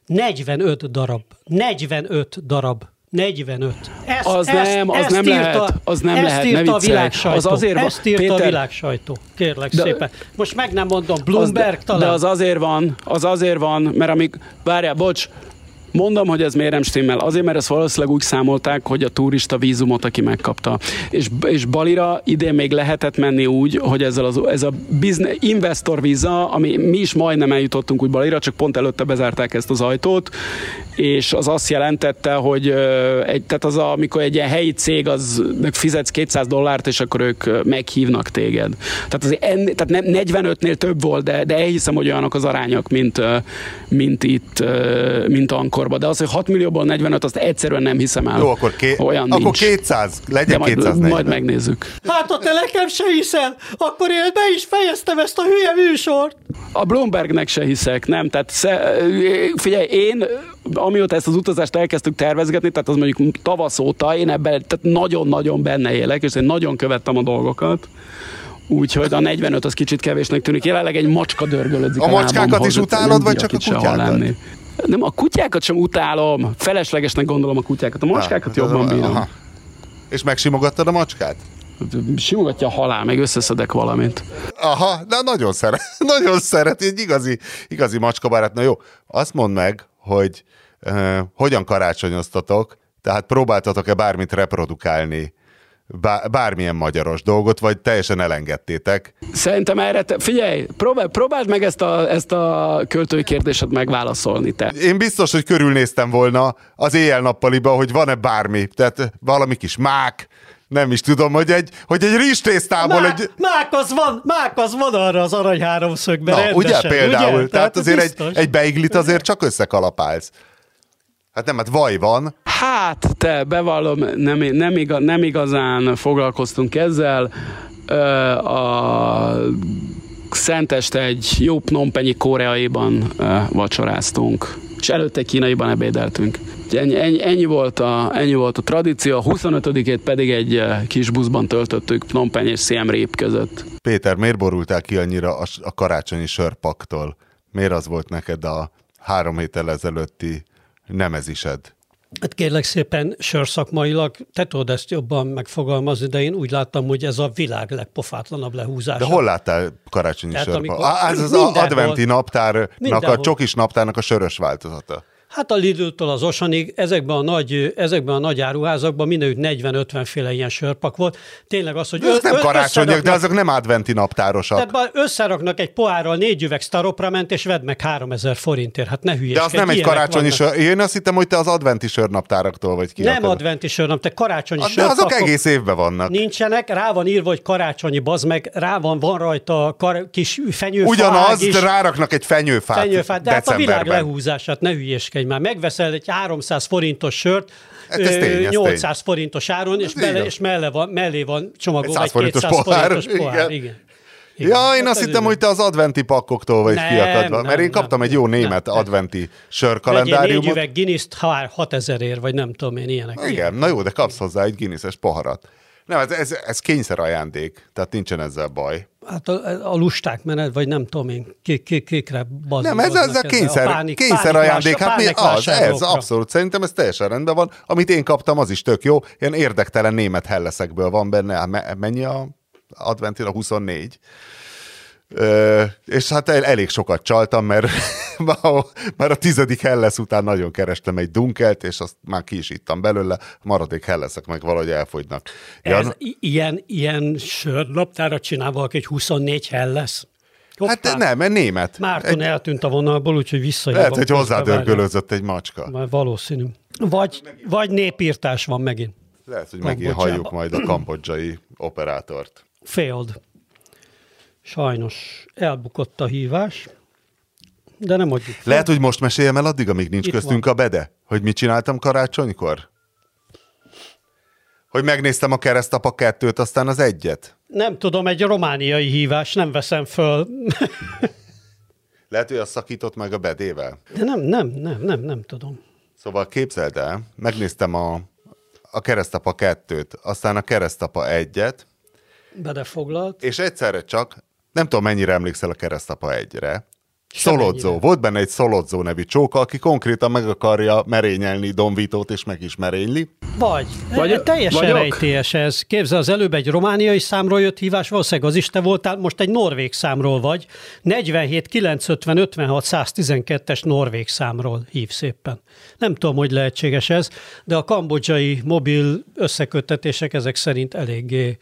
[SPEAKER 2] 45 darab. 45 darab. 45. Ezt,
[SPEAKER 5] Az nem, az
[SPEAKER 2] ezt
[SPEAKER 5] nem
[SPEAKER 2] írta,
[SPEAKER 5] lehet, az nem
[SPEAKER 2] ezt
[SPEAKER 5] lehet, ne
[SPEAKER 2] írta a
[SPEAKER 5] viccelj.
[SPEAKER 2] világsajtó.
[SPEAKER 5] Az azért van-
[SPEAKER 2] ezt írta a
[SPEAKER 5] Péter-
[SPEAKER 2] világsajtó. Kérlek
[SPEAKER 5] De-
[SPEAKER 2] szépen. Most meg nem mondom,
[SPEAKER 5] Az,
[SPEAKER 2] Bloomberg
[SPEAKER 5] de,
[SPEAKER 2] talán.
[SPEAKER 5] de az azért van, az azért van, mert amíg, várjál, bocs, Mondom, hogy ez miért nem stimmel. Azért, mert ezt valószínűleg úgy számolták, hogy a turista vízumot, aki megkapta. És, és Balira idén még lehetett menni úgy, hogy ezzel az, ez a business, investor víza, ami mi is majdnem eljutottunk úgy Balira, csak pont előtte bezárták ezt az ajtót, és az azt jelentette, hogy egy, tehát az, a, amikor egy ilyen helyi cég, az fizetsz 200 dollárt, és akkor ők meghívnak téged. Tehát, azért en, tehát nem, 45-nél több volt, de, de elhiszem, hogy olyanok az arányok, mint, mint itt, mint Ankorban. De az, hogy 6 millióból 45, azt egyszerűen nem hiszem el.
[SPEAKER 3] Jó, akkor, ké-
[SPEAKER 5] Olyan
[SPEAKER 3] akkor
[SPEAKER 5] nincs.
[SPEAKER 3] 200,
[SPEAKER 5] de
[SPEAKER 3] legyen
[SPEAKER 5] majd,
[SPEAKER 3] 240.
[SPEAKER 5] majd megnézzük.
[SPEAKER 2] Hát, ha te nekem se hiszel, akkor én be is fejeztem ezt a hülye műsort.
[SPEAKER 5] A Bloombergnek se hiszek, nem? Tehát sze, figyelj, én amióta ezt az utazást elkezdtük tervezgetni, tehát az mondjuk tavasz óta, én ebben tehát nagyon-nagyon benne élek, és én nagyon követtem a dolgokat. Úgyhogy a 45 az kicsit kevésnek tűnik. Jelenleg egy macska dörgölödik
[SPEAKER 3] A macskákat
[SPEAKER 5] lábamhoz,
[SPEAKER 3] is utálod, vagy csak a kutyákat?
[SPEAKER 5] Nem, a kutyákat sem utálom. Feleslegesnek gondolom a kutyákat. A macskákat
[SPEAKER 3] Ja,
[SPEAKER 5] jobban bírom.
[SPEAKER 3] aha. És megsimogattad a macskát?
[SPEAKER 5] Simogatja a halál, meg összeszedek valamit.
[SPEAKER 3] Aha, de nagyon szeret, nagyon szeret, egy igazi, igazi macskabarát. Na jó, azt mondd meg, hogy uh, hogyan karácsonyoztatok, tehát próbáltatok-e bármit reprodukálni, bá- bármilyen magyaros dolgot, vagy teljesen elengedtétek?
[SPEAKER 5] Szerintem erre, te, figyelj, próbál, próbáld meg ezt a, ezt a költői kérdéset megválaszolni te.
[SPEAKER 3] Én biztos, hogy körülnéztem volna az éjjel-nappaliba, hogy van-e bármi, tehát valami kis mák, nem is tudom, hogy egy, hogy egy rizstésztából
[SPEAKER 2] Mák,
[SPEAKER 3] egy...
[SPEAKER 2] mák, az van, mák az van arra az arany háromszögben
[SPEAKER 3] Na,
[SPEAKER 2] rendesen,
[SPEAKER 3] ugye például,
[SPEAKER 2] ugye?
[SPEAKER 3] tehát azért
[SPEAKER 2] biztos.
[SPEAKER 3] egy, egy beiglit azért csak összekalapálsz. Hát nem, hát vaj van.
[SPEAKER 5] Hát, te, bevallom, nem, nem, igaz, nem igazán foglalkoztunk ezzel. Ö, a Szenteste egy jó pnompenyi koreaiban ö, vacsoráztunk, és előtte kínaiban ebédeltünk. Ennyi, ennyi, ennyi, volt a, ennyi volt a tradíció, a 25-ét pedig egy kis buszban töltöttük Pnompeny és Siem Reap között.
[SPEAKER 3] Péter, miért borultál ki annyira a, a karácsonyi sörpaktól? Miért az volt neked a három héttel ezelőtti nemezised?
[SPEAKER 2] Hát kérlek szépen, sörszakmailag, te tudod ezt jobban megfogalmazni, de én úgy láttam, hogy ez a világ legpofátlanabb lehúzása.
[SPEAKER 3] De hol láttál karácsonyi
[SPEAKER 2] Tehát amikor-
[SPEAKER 3] Á, Ez az
[SPEAKER 2] Mindenhol.
[SPEAKER 3] adventi naptárnak, a
[SPEAKER 2] Mindenhol.
[SPEAKER 3] csokis naptárnak a sörös változata.
[SPEAKER 2] Hát a Lidl-től az Osanig, ezekben a nagy, ezekben a nagy áruházakban mindenütt 40-50 féle ilyen sörpak volt. Tényleg az, hogy
[SPEAKER 3] De azok nem karácsonyak, de azok nem adventi naptárosak.
[SPEAKER 2] Tehát bár összeraknak egy pohárral négy üveg sztaropra ment, és vedd meg 3000 forintért. Hát ne hülyeskedj.
[SPEAKER 3] De az nem egy karácsonyi sör. Én azt hittem, hogy te az adventi sörnaptáraktól vagy ki.
[SPEAKER 2] Nem adventi sör, nem, te karácsonyi
[SPEAKER 3] De
[SPEAKER 2] sörpakok.
[SPEAKER 3] azok egész évben vannak.
[SPEAKER 2] Nincsenek, rá van írva, hogy karácsonyi, bazd meg, rá van, van rajta kar, kis fenyőfág
[SPEAKER 3] Ugyanaz,
[SPEAKER 2] is.
[SPEAKER 3] de ráraknak egy fenyőfát,
[SPEAKER 2] fenyőfát, de hát a világ lehúzását, ne hülyeskedj már. Megveszel egy 300 forintos sört,
[SPEAKER 3] Hát ez tény, ez
[SPEAKER 2] 800 forintos áron, és,
[SPEAKER 3] így
[SPEAKER 2] bele, és mellé van, mellé van csomagolva
[SPEAKER 3] 100
[SPEAKER 2] egy
[SPEAKER 3] forintos
[SPEAKER 2] 200
[SPEAKER 3] pohár,
[SPEAKER 2] forintos pohár.
[SPEAKER 3] igen.
[SPEAKER 2] Igen.
[SPEAKER 3] Ja, én
[SPEAKER 2] Hát
[SPEAKER 3] azt hittem, hogy te az adventi pakkoktól vagy
[SPEAKER 2] Nem,
[SPEAKER 3] kiakadva,
[SPEAKER 2] nem,
[SPEAKER 3] mert én kaptam
[SPEAKER 2] nem,
[SPEAKER 3] egy jó német
[SPEAKER 2] nem.
[SPEAKER 3] adventi sörkalendáriumot.
[SPEAKER 2] üveg Guinness-t 6000 ér, vagy nem tudom én, ilyenek.
[SPEAKER 3] Igen, na jó, de kapsz hozzá egy Guinness-es poharat. Nem, ez, ez, ez kényszer ajándék, tehát nincsen ezzel baj.
[SPEAKER 2] Hát a, a lusták menet, vagy nem tudom én, ki, ki, kikre
[SPEAKER 3] Nem, ez, ez a kényszer, kényszer ajándék, hát mi az, ez abszolút, szerintem ez teljesen rendben van. Amit én kaptam, az is tök jó. Ilyen érdektelen német helleszekből van benne, hát me- mennyi a adventin a 24? Ö, és hát el, elég sokat csaltam, mert már a tizedik Helles után nagyon kerestem egy dunkelt, és azt már ki is ittam belőle, maradék Helleszek meg valahogy elfogynak.
[SPEAKER 2] Ez i- ilyen, ilyen sörlaptára csinál valaki egy 24 Helles?
[SPEAKER 3] Hát nem, mert német.
[SPEAKER 2] Márton
[SPEAKER 3] Egy,
[SPEAKER 2] eltűnt a vonalból, úgyhogy visszajön.
[SPEAKER 3] lehet, hogy hozzádörgölözött egy macska.
[SPEAKER 2] Már valószínű. Vagy, vagy népírtás van megint.
[SPEAKER 3] Lehet, hogy megint halljuk majd a kambodzsai operátort.
[SPEAKER 2] Failed. Sajnos elbukott a hívás, de nem adjuk fel.
[SPEAKER 3] Lehet, hogy most meséljem el addig, amíg nincs
[SPEAKER 2] Itt
[SPEAKER 3] köztünk a bede? Hogy mit csináltam karácsonykor? Hogy megnéztem a keresztapa kettőt, aztán az egyet?
[SPEAKER 2] Nem tudom, egy romániai hívás, nem veszem föl.
[SPEAKER 3] Lehet, hogy azt szakított meg a bedével?
[SPEAKER 2] De nem, nem, nem, nem, nem tudom.
[SPEAKER 3] Szóval képzeld el, megnéztem a, a keresztapa kettőt, aztán a keresztapa egyet,
[SPEAKER 2] Bedefoglalt.
[SPEAKER 3] és egyszerre csak, nem tudom mennyire emlékszel a keresztapa egyre. Szolodzó. Volt benne egy Szolodzó nevű csóka, aki konkrétan meg akarja merényelni Don Vitót, és meg is merényli.
[SPEAKER 2] Vagy.
[SPEAKER 5] Vagy-
[SPEAKER 2] teljesen
[SPEAKER 5] vagyok?
[SPEAKER 2] rejtélyes ez. Képzel, az előbb egy romániai számról jött hívás, valószínűleg az is te voltál, most egy norvég számról vagy. 47 950 56 112-es norvég számról hív szépen. Nem tudom, hogy lehetséges ez, de a kambodzsai mobil összeköttetések ezek szerint eléggé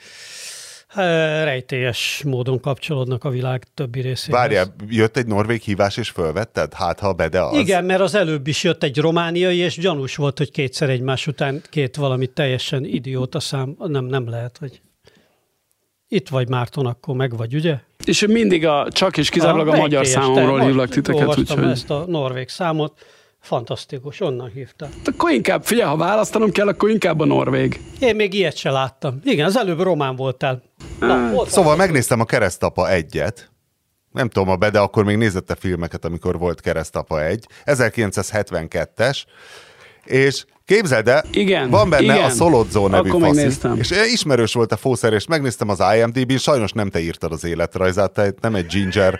[SPEAKER 2] rejtélyes módon kapcsolódnak a világ többi részéhez.
[SPEAKER 3] Várjál, jött egy norvég hívás, és fölvetted? Hát, ha a bede az.
[SPEAKER 2] Igen, mert az előbb is jött egy romániai, és gyanús volt, hogy kétszer egymás után két valami teljesen idióta szám. Nem, nem lehet, hogy itt vagy Márton, akkor meg vagy, ugye?
[SPEAKER 5] És mindig a, csak és kizárólag a,
[SPEAKER 2] Ah,
[SPEAKER 5] magyar számomról hívlak titeket, úgyhogy...
[SPEAKER 2] ezt a norvég számot, fantasztikus, onnan hívta.
[SPEAKER 5] Akkor inkább, figyelj, ha választanom kell, akkor inkább a norvég.
[SPEAKER 2] Én még ilyet se láttam. Igen, az előbb román voltál. Na, voltam.
[SPEAKER 3] Szóval megnéztem a keresztapa egyet, nem tudom a be, de akkor még nézette filmeket, amikor volt keresztapa egy, 1972-es, és képzeld el,
[SPEAKER 5] Igen,
[SPEAKER 3] van benne
[SPEAKER 5] igen.
[SPEAKER 3] a Szolodzó nevű
[SPEAKER 5] Akkor
[SPEAKER 3] faszi, és ismerős volt a fószer, és megnéztem az IMDb-n, sajnos nem te írtad az életrajzát, tehát nem egy ginger,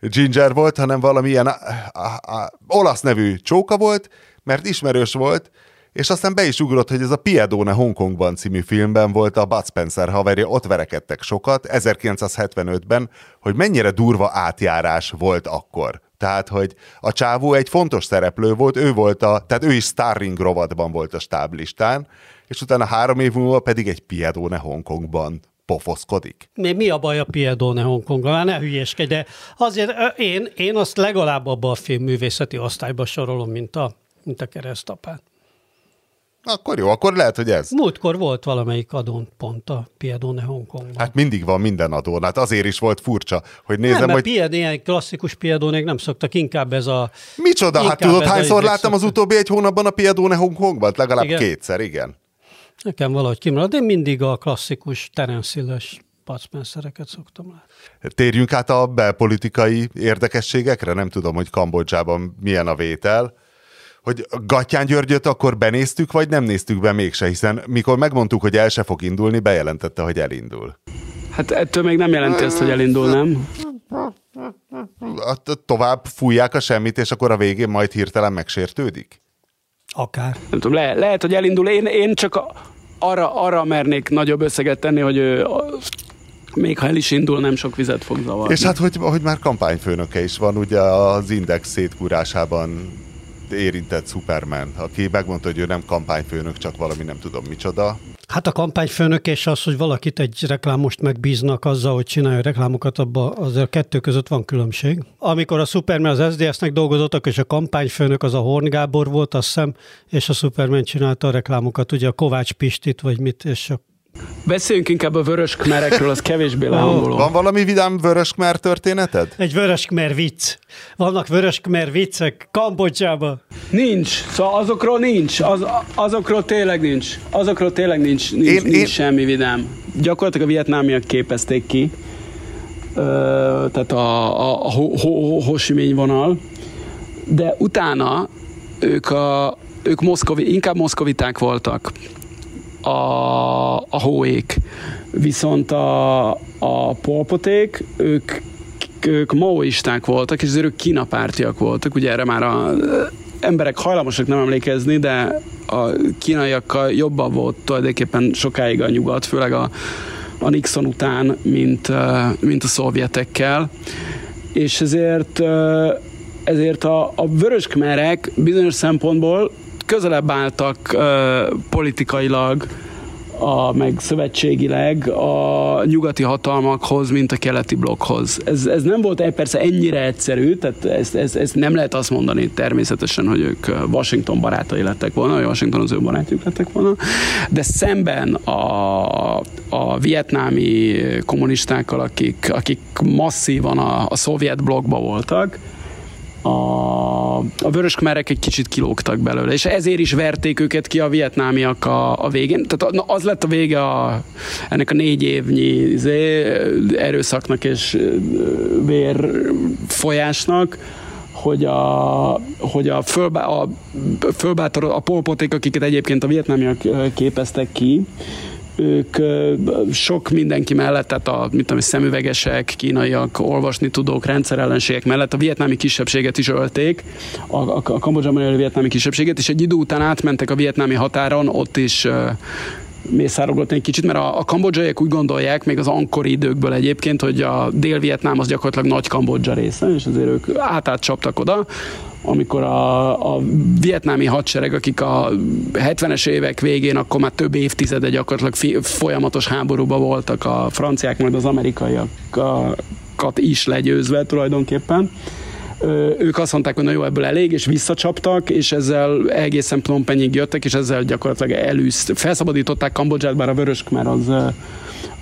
[SPEAKER 3] ginger volt, hanem valami ilyen a, a, a, olasz nevű csóka volt, mert ismerős volt, és aztán be is ugrott, hogy ez a Piedone Hongkongban című filmben volt a Bud Spencer haverja, ott verekedtek sokat, 1975-ben, hogy mennyire durva átjárás volt akkor. Tehát, hogy a csávó egy fontos szereplő volt, ő volt a, tehát ő is starring rovatban volt a stáblistán, és utána három év múlva pedig egy Piedone Hongkongban pofoszkodik.
[SPEAKER 2] Mi, mi a baj a Piedone Hongkonggal? Már ne hülyeskedj, de azért én, én azt legalább abba a filmművészeti osztályba sorolom, mint a, mint a keresztapát.
[SPEAKER 3] Akkor jó, akkor lehet, hogy ez.
[SPEAKER 2] Múltkor volt valamelyik adón pont a Piedone Hongkongban.
[SPEAKER 3] Hát mindig van minden adón. Hát azért is volt furcsa, hogy nézem,
[SPEAKER 2] nem,
[SPEAKER 3] hogy
[SPEAKER 2] Pied, ilyen klasszikus Piedónék nem szoktak, inkább ez a...
[SPEAKER 3] micsoda, hát tudod, hányszor láttam az
[SPEAKER 2] szoktak.
[SPEAKER 3] utóbbi egy hónapban a Piedone Hongkongban? Legalább
[SPEAKER 2] Igen?
[SPEAKER 3] kétszer, igen.
[SPEAKER 2] Nekem valahogy kimarad, én mindig a klasszikus Bud Spencereket szoktam látni.
[SPEAKER 3] Térjünk át a belpolitikai érdekességekre, nem tudom, hogy Kambodzsában milyen a vétel. Hogy Gattyán Györgyöt akkor benéztük, vagy nem néztük be mégse, hiszen mikor megmondtuk, hogy el se fog indulni, bejelentette, hogy elindul.
[SPEAKER 5] Hát ettől még nem jelenti azt, hogy elindul, nem?
[SPEAKER 3] A- Tovább fújják a semmit, és akkor a végén majd hirtelen megsértődik?
[SPEAKER 2] Akár.
[SPEAKER 5] Nem tudom, le, lehet, hogy elindul. Én, én csak a, arra, arra mernék nagyobb összeget tenni, hogy ő, a, még ha el is indul, nem sok vizet fog zavarni.
[SPEAKER 3] És hát, hogy, hogy már kampányfőnöke is van, ugye az Index szétkúrásában érintett Superman, aki megmondta, hogy ő nem kampányfőnök, csak valami nem tudom micsoda.
[SPEAKER 2] Hát a kampányfőnök és az, hogy valakit egy reklámost megbíznak azzal, hogy csinálja reklámokat, abban azért a kettő között van különbség. Amikor a Superman az SDS-nek dolgozottak, és a kampányfőnök az a Horn Gábor volt, azt hiszem, és a Superman csinálta a reklámokat, ugye a Kovács Pistit, vagy mit, és a
[SPEAKER 5] Beszéljünk inkább a vörös kmerekről, az kevésbé lehangoló.
[SPEAKER 3] Van valami vidám vöröskmer történeted?
[SPEAKER 2] egy vöröskmer vicc. Vannak vöröskmer viccek Kambodzsában.
[SPEAKER 5] Nincs, szóval azokról nincs, az, azokról tényleg nincs, azokról tényleg nincs, nincs,
[SPEAKER 3] Én-
[SPEAKER 5] nincs
[SPEAKER 3] én-
[SPEAKER 5] én... semmi vidám. Gyakorlatilag a vietnámiak képezték ki, ö, tehát a, a, a ho, ho, ho, hosimény vonal, de utána ők, a, ők moszkovi, inkább moszkoviták voltak, a, a hóék. Viszont a, a polpoték, ők, ők maoisták voltak, és azért ők kínapártiak voltak. Ugye erre már a emberek hajlamosak nem emlékezni, de a kínaiakkal jobban volt tulajdonképpen sokáig a nyugat, főleg a a Nixon után, mint, mint a szovjetekkel. És ezért, ezért a, a vöröskmerek bizonyos szempontból közelebb álltak ö, politikailag, a, meg szövetségileg a nyugati hatalmakhoz, mint a keleti blokkhoz. Ez, ez nem volt persze ennyire egyszerű, tehát ezt, ezt, ezt nem lehet azt mondani természetesen, hogy ők Washington barátai lettek volna, vagy Washington az ő barátjuk lettek volna, de szemben a, a vietnámi kommunistákkal, akik, akik masszívan a, a szovjet blokkba voltak, a, a vöröskmerek egy kicsit kilógtak belőle, és ezért is verték őket ki a vietnámiak a, a végén. Tehát na, az lett a vége a, ennek a négy évnyi izé, erőszaknak és vérfolyásnak, hogy a, hogy a, fölbá, a fölbátor, a polpoték, akiket egyébként a vietnámiak képeztek ki, ők sok mindenki mellett, tehát a mit tudom, szemüvegesek, kínaiak, olvasni tudók, rendszerellenségek mellett a vietnámi kisebbséget is ölték, a, a, a kambodzsában élő vietnámi kisebbséget, és egy idő után átmentek a vietnámi határon, ott is mészárogott egy kicsit, mert a, a kambodzsaiak úgy gondolják, még az ankori időkből egyébként, hogy a Dél-Vietnám az gyakorlatilag nagy Kambodzsa része, és azért ők átát csaptak oda amikor a, a vietnámi hadsereg, akik a 70-es évek végén, akkor már több évtizede gyakorlatilag folyamatos háborúban voltak a franciák, majd az amerikaiakat is legyőzve tulajdonképpen, ők azt mondták, hogy na jó, ebből elég, és visszacsaptak, és ezzel egészen Phnom Penyig jöttek, és ezzel gyakorlatilag elűzt, felszabadították Kambodzsát, bár a vörös mert az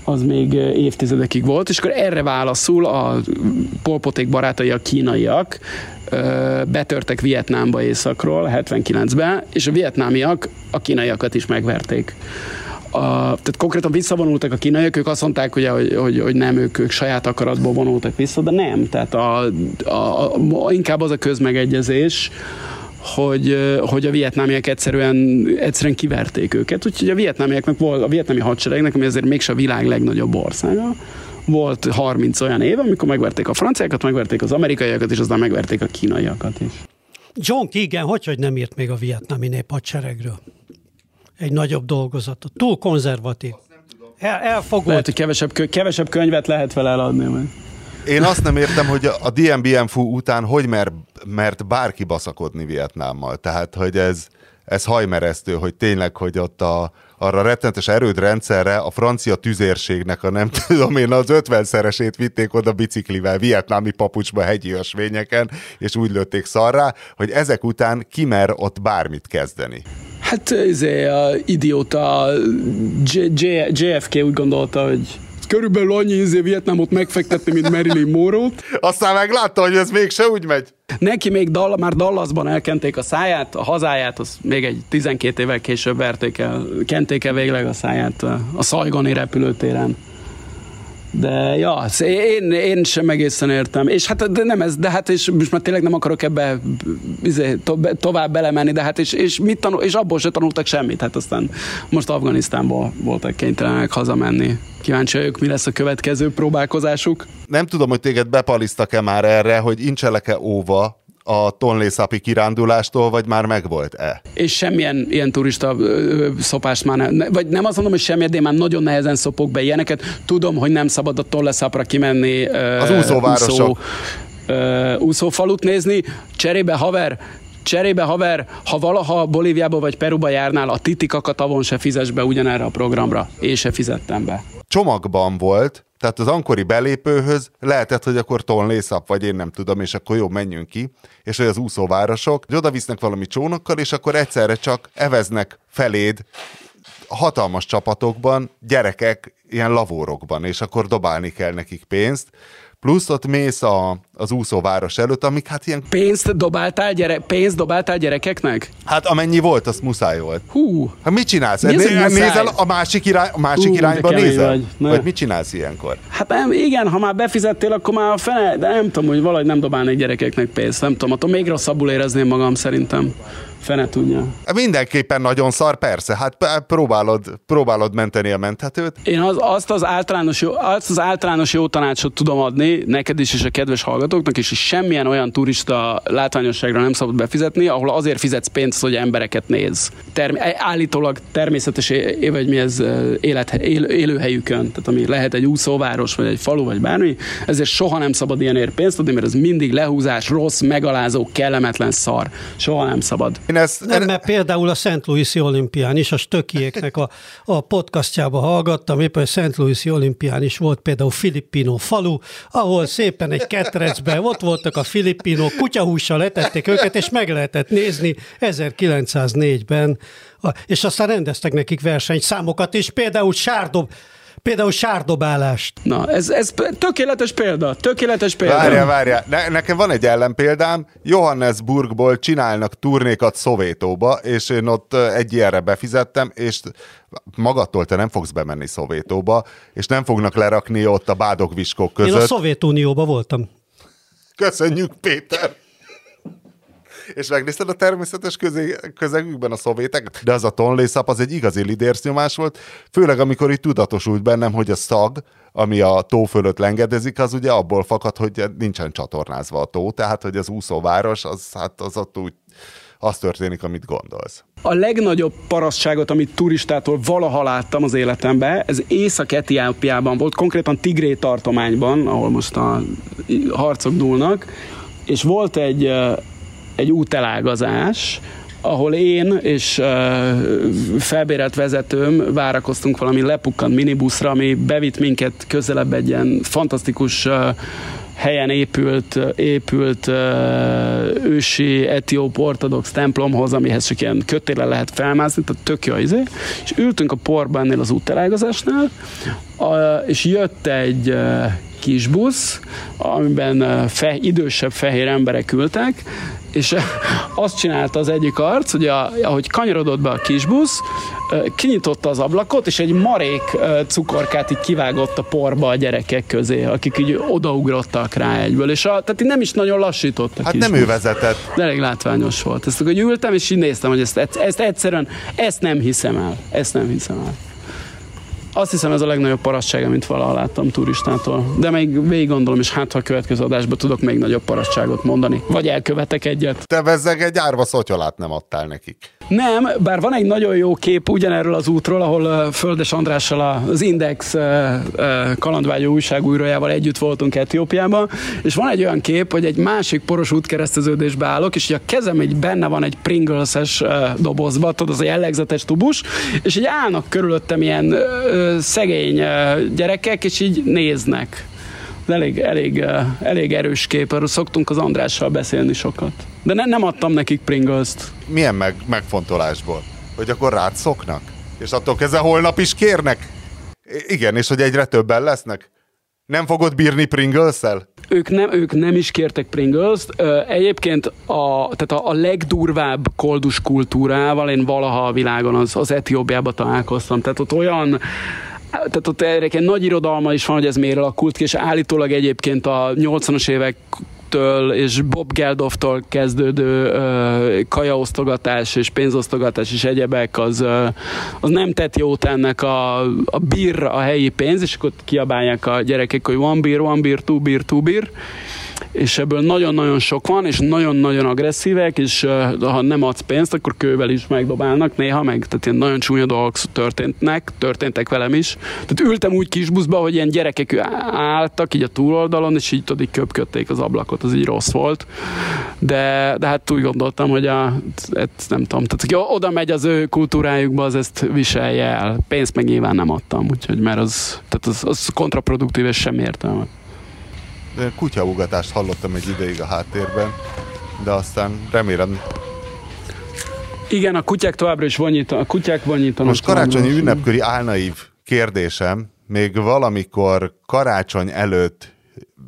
[SPEAKER 5] az még évtizedekig volt, és akkor erre válaszul a polpoték barátai, a kínaiak, betörtek Vietnámba északról 79-ben, és a vietnámiak a kínaiakat is megverték. A, tehát konkrétan visszavonultak a kínaiak, ők azt mondták, hogy, hogy, hogy, hogy nem, ők, ők saját akaratból vonultak vissza, de nem. Tehát a, a, a, inkább az a közmegegyezés, hogy, hogy a vietnámiak egyszerűen, egyszerűen kiverték őket. Úgyhogy a vietnámiaknak volt, a vietnámi hadseregnek, ami azért mégse a világ legnagyobb országa, volt 30 olyan év, amikor megverték a franciákat, megverték az amerikaiakat, és aztán megverték a kínaiakat is.
[SPEAKER 2] John Keegan, hogy, hogy nem írt még a vietnámi nép hadseregről? Egy nagyobb dolgozatot. Túl konzervatív. El, elfogott.
[SPEAKER 5] Lehet, hogy kevesebb, kevesebb könyvet lehet vele eladni. Majd.
[SPEAKER 3] Én azt nem értem, hogy a DMBM-fú után hogy mer, mert bárki baszakodni Vietnámmal. Tehát, hogy ez, ez hajmeresztő, hogy tényleg, hogy ott a, arra rettenetes erődrendszerre a francia tüzérségnek a nem tudom én az ötvenszeresét vitték oda biciklivel, vietnámi papucsba hegyi ösvényeken, és úgy lőtték szarrá, hogy ezek után kimer ott bármit kezdeni.
[SPEAKER 5] Hát izé, a idióta JFK úgy gondolta, hogy körülbelül annyi izé Vietnámot megfektetni, mint Marilyn monroe
[SPEAKER 3] Aztán meglátta, hogy ez mégse úgy megy.
[SPEAKER 5] Neki még Dall- már Dallasban elkenték a száját, a hazáját, az még egy 12 évvel később verték el, kenték el végleg a száját a Szaigoni repülőtéren. De ja, én, én sem egészen értem. És hát de nem ez, de hát és most már tényleg nem akarok ebbe izé, to, tovább belemenni, de hát és, és, mit tanul, és abból se tanultak semmit. Hát aztán most Afganisztánból voltak kénytelenek hazamenni. Kíváncsi vagyok, mi lesz a következő próbálkozásuk.
[SPEAKER 3] Nem tudom, hogy téged bepalisztak-e már erre, hogy incselek-e óva a tonlészapi kirándulástól, vagy már megvolt-e?
[SPEAKER 5] És semmilyen ilyen turista szopást már nem, vagy nem azt mondom, hogy semmilyen, de én már nagyon nehezen szopok be ilyeneket. Tudom, hogy nem szabad a tonleszapra kimenni.
[SPEAKER 3] Az úszóvárosok. Úszó,
[SPEAKER 5] úszófalut nézni. Cserébe haver, Cserébe haver, ha valaha Bolíviába vagy Peruba járnál, a titikakat avon se fizes be ugyanerre a programra. Én se fizettem be.
[SPEAKER 3] Csomagban volt, tehát az ankori belépőhöz lehetett, hogy akkor tonlészap, vagy én nem tudom, és akkor jó, menjünk ki, és hogy az úszóvárosok, hogy oda visznek valami csónakkal, és akkor egyszerre csak eveznek feléd hatalmas csapatokban, gyerekek ilyen lavórokban, és akkor dobálni kell nekik pénzt, plusz ott mész a, az úszóváros előtt, amik hát ilyen...
[SPEAKER 5] Pénzt dobáltál, gyere, pénzt dobáltál gyerekeknek?
[SPEAKER 3] Hát amennyi volt, az muszáj volt.
[SPEAKER 5] Hú.
[SPEAKER 3] Hát mit csinálsz? Mi Né- nézel a másik, irány, a másik Hú, irányba nézel? Vagy. vagy mit csinálsz ilyenkor?
[SPEAKER 5] Hát nem, igen, ha már befizettél, akkor már a fene, de nem tudom, hogy valahogy nem dobálnék gyerekeknek pénzt, nem tudom, attól még rosszabbul érezném magam szerintem. Fene tudja.
[SPEAKER 3] Mindenképpen nagyon szar, persze. Hát próbálod, próbálod menteni a menthetőt.
[SPEAKER 5] Én az, azt, az általános jó, azt az általános jó tanácsot tudom adni neked is és a kedves hallgatóknak, és is semmilyen olyan turista látványosságra nem szabad befizetni, ahol azért fizetsz pénzt, hogy embereket néz. Term- állítólag természetes, é- vagy mi ez élet, él, élőhelyükön, tehát ami lehet egy úszóváros, vagy egy falu, vagy bármi, ezért soha nem szabad ilyenért pénzt adni, mert ez mindig lehúzás, rossz, megalázó, kellemetlen szar. Soha nem szabad.
[SPEAKER 3] Én ezt,
[SPEAKER 2] Nem, mert például a Szent Louis-i olimpián is, a stökieknek a, a podcastjába hallgattam, éppen a Szent Louis-i olimpián is volt például Filippino falu, ahol szépen egy ketrecben ott voltak a filippinok, kutyahússal letették őket, és meg lehetett nézni 1904-ben, a- és aztán rendeztek nekik versenyszámokat is, például sárdob, például sárdobálást.
[SPEAKER 5] Na, ez, ez tökéletes példa, tökéletes példa.
[SPEAKER 3] Várjál, várjál. Ne, nekem van egy ellenpéldám. Johannesburgból csinálnak turnékat Szovétóba, és én ott egy ilyenre befizettem, és magattól te nem fogsz bemenni Szovétóba, és nem fognak lerakni ott a bádogviskók
[SPEAKER 2] Én a
[SPEAKER 3] között.
[SPEAKER 2] Szovjetunióban voltam.
[SPEAKER 3] Köszönjük, Péter! És megnézted a természetes közé, közegükben a szovjeteket? De az a tonlészap az egy igazi lidérsznyomás volt, főleg amikor itt tudatosult bennem, hogy a szag, ami a tó fölött lengedezik, az ugye abból fakad, hogy nincsen csatornázva a tó, tehát hogy az úszóváros, az, hát az ott úgy az történik, amit gondolsz.
[SPEAKER 5] A legnagyobb parasztságot, amit turistától valaha láttam az életemben, ez Észak-Etiópiában volt, konkrétan Tigré tartományban, ahol most a harcok dúlnak, és volt egy, egy útelágazás, ahol én és uh, felbérelt vezetőm várakoztunk valami lepukkant minibuszra, ami bevitt minket közelebb egy ilyen fantasztikus uh, helyen épült, épült uh, ősi etióp ortodox templomhoz, amihez csak ilyen kötéle lehet felmászni, tehát tök jó izé. És ültünk a porban az útelágazásnál, uh, és jött egy uh, kis busz, amiben uh, fe, idősebb fehér emberek ültek, és uh, azt csinálta az egyik arc, hogy a, ahogy kanyarodott be a kis busz, uh, kinyitotta az ablakot, és egy marék cukorkát így kivágott a porba a gyerekek közé, akik így odaugrottak rá egyből, és a, tehát így nem is nagyon lassított a
[SPEAKER 3] Hát nem
[SPEAKER 5] busz.
[SPEAKER 3] ő vezetett.
[SPEAKER 5] De elég látványos volt. Ezt hogy ültem, és így néztem, hogy ezt, ezt egyszerűen, ezt nem hiszem el. Ezt nem hiszem el. Azt hiszem ez a legnagyobb parasztság, amit valaha láttam turistától. De még végig gondolom, és hát ha a következő adásban tudok még nagyobb parasztságot mondani. Vagy elkövetek egyet.
[SPEAKER 3] Te vezzeg egy árva szotyolát nem adtál nekik.
[SPEAKER 5] Nem, bár van egy nagyon jó kép ugyanerről az útról, ahol Földes Andrással az Index kalandvágyó újságújrójával együtt voltunk Etiópiában, és van egy olyan kép, hogy egy másik poros útkereszteződésbe állok, és a kezem egy benne van egy Pringles-es dobozba, tudod, az a jellegzetes tubus, és így állnak körülöttem ilyen szegény gyerekek, és így néznek. Elég, elég, uh, elég erős kép, erről szoktunk az Andrással beszélni sokat. De ne, nem adtam nekik Pringles-t.
[SPEAKER 3] Milyen meg, megfontolásból? Hogy akkor rád szoknak? És attól kezdve holnap is kérnek? Igen, és hogy egyre többen lesznek? Nem fogod bírni Pringles-el?
[SPEAKER 5] Ők nem, ők nem is kértek Pringles-t. Egyébként a, tehát a, a legdurvább koldus kultúrával én valaha a világon az, az Etiópiában találkoztam. Tehát ott olyan tehát ott egy nagy irodalma is van, hogy ez miért alakult ki, és állítólag egyébként a 80-as évek től és Bob Geldofftól kezdődő ö, kajaosztogatás és pénzosztogatás és egyebek, az, ö, az nem tett jót ennek a, a bir, a helyi pénz, és akkor kiabálják a gyerekek, hogy one beer, one beer, two beer, two beer, és ebből nagyon-nagyon sok van, és nagyon-nagyon agresszívek, és ha nem adsz pénzt, akkor kővel is megdobálnak néha, meg tehát ilyen nagyon csúnya dolgok történtnek, történtek velem is. Tehát ültem úgy kis buszba, hogy ilyen gyerekek álltak így a túloldalon, és így tudod, így köpködték az ablakot, az így rossz volt. De, de hát úgy gondoltam, hogy a, ezt nem tudom, tehát aki oda megy az ő kultúrájukba, az ezt viselje el. Pénzt meg nyilván nem adtam, úgyhogy mert az, tehát az, az kontraproduktív és sem értelme.
[SPEAKER 3] Kutyaugatást hallottam egy ideig a háttérben, de aztán remélem.
[SPEAKER 5] Igen, a kutyák továbbra is vonyítanak. A kutyák vonyítanak.
[SPEAKER 3] Most karácsonyi ünnepköri álnaív kérdésem, még valamikor karácsony előtt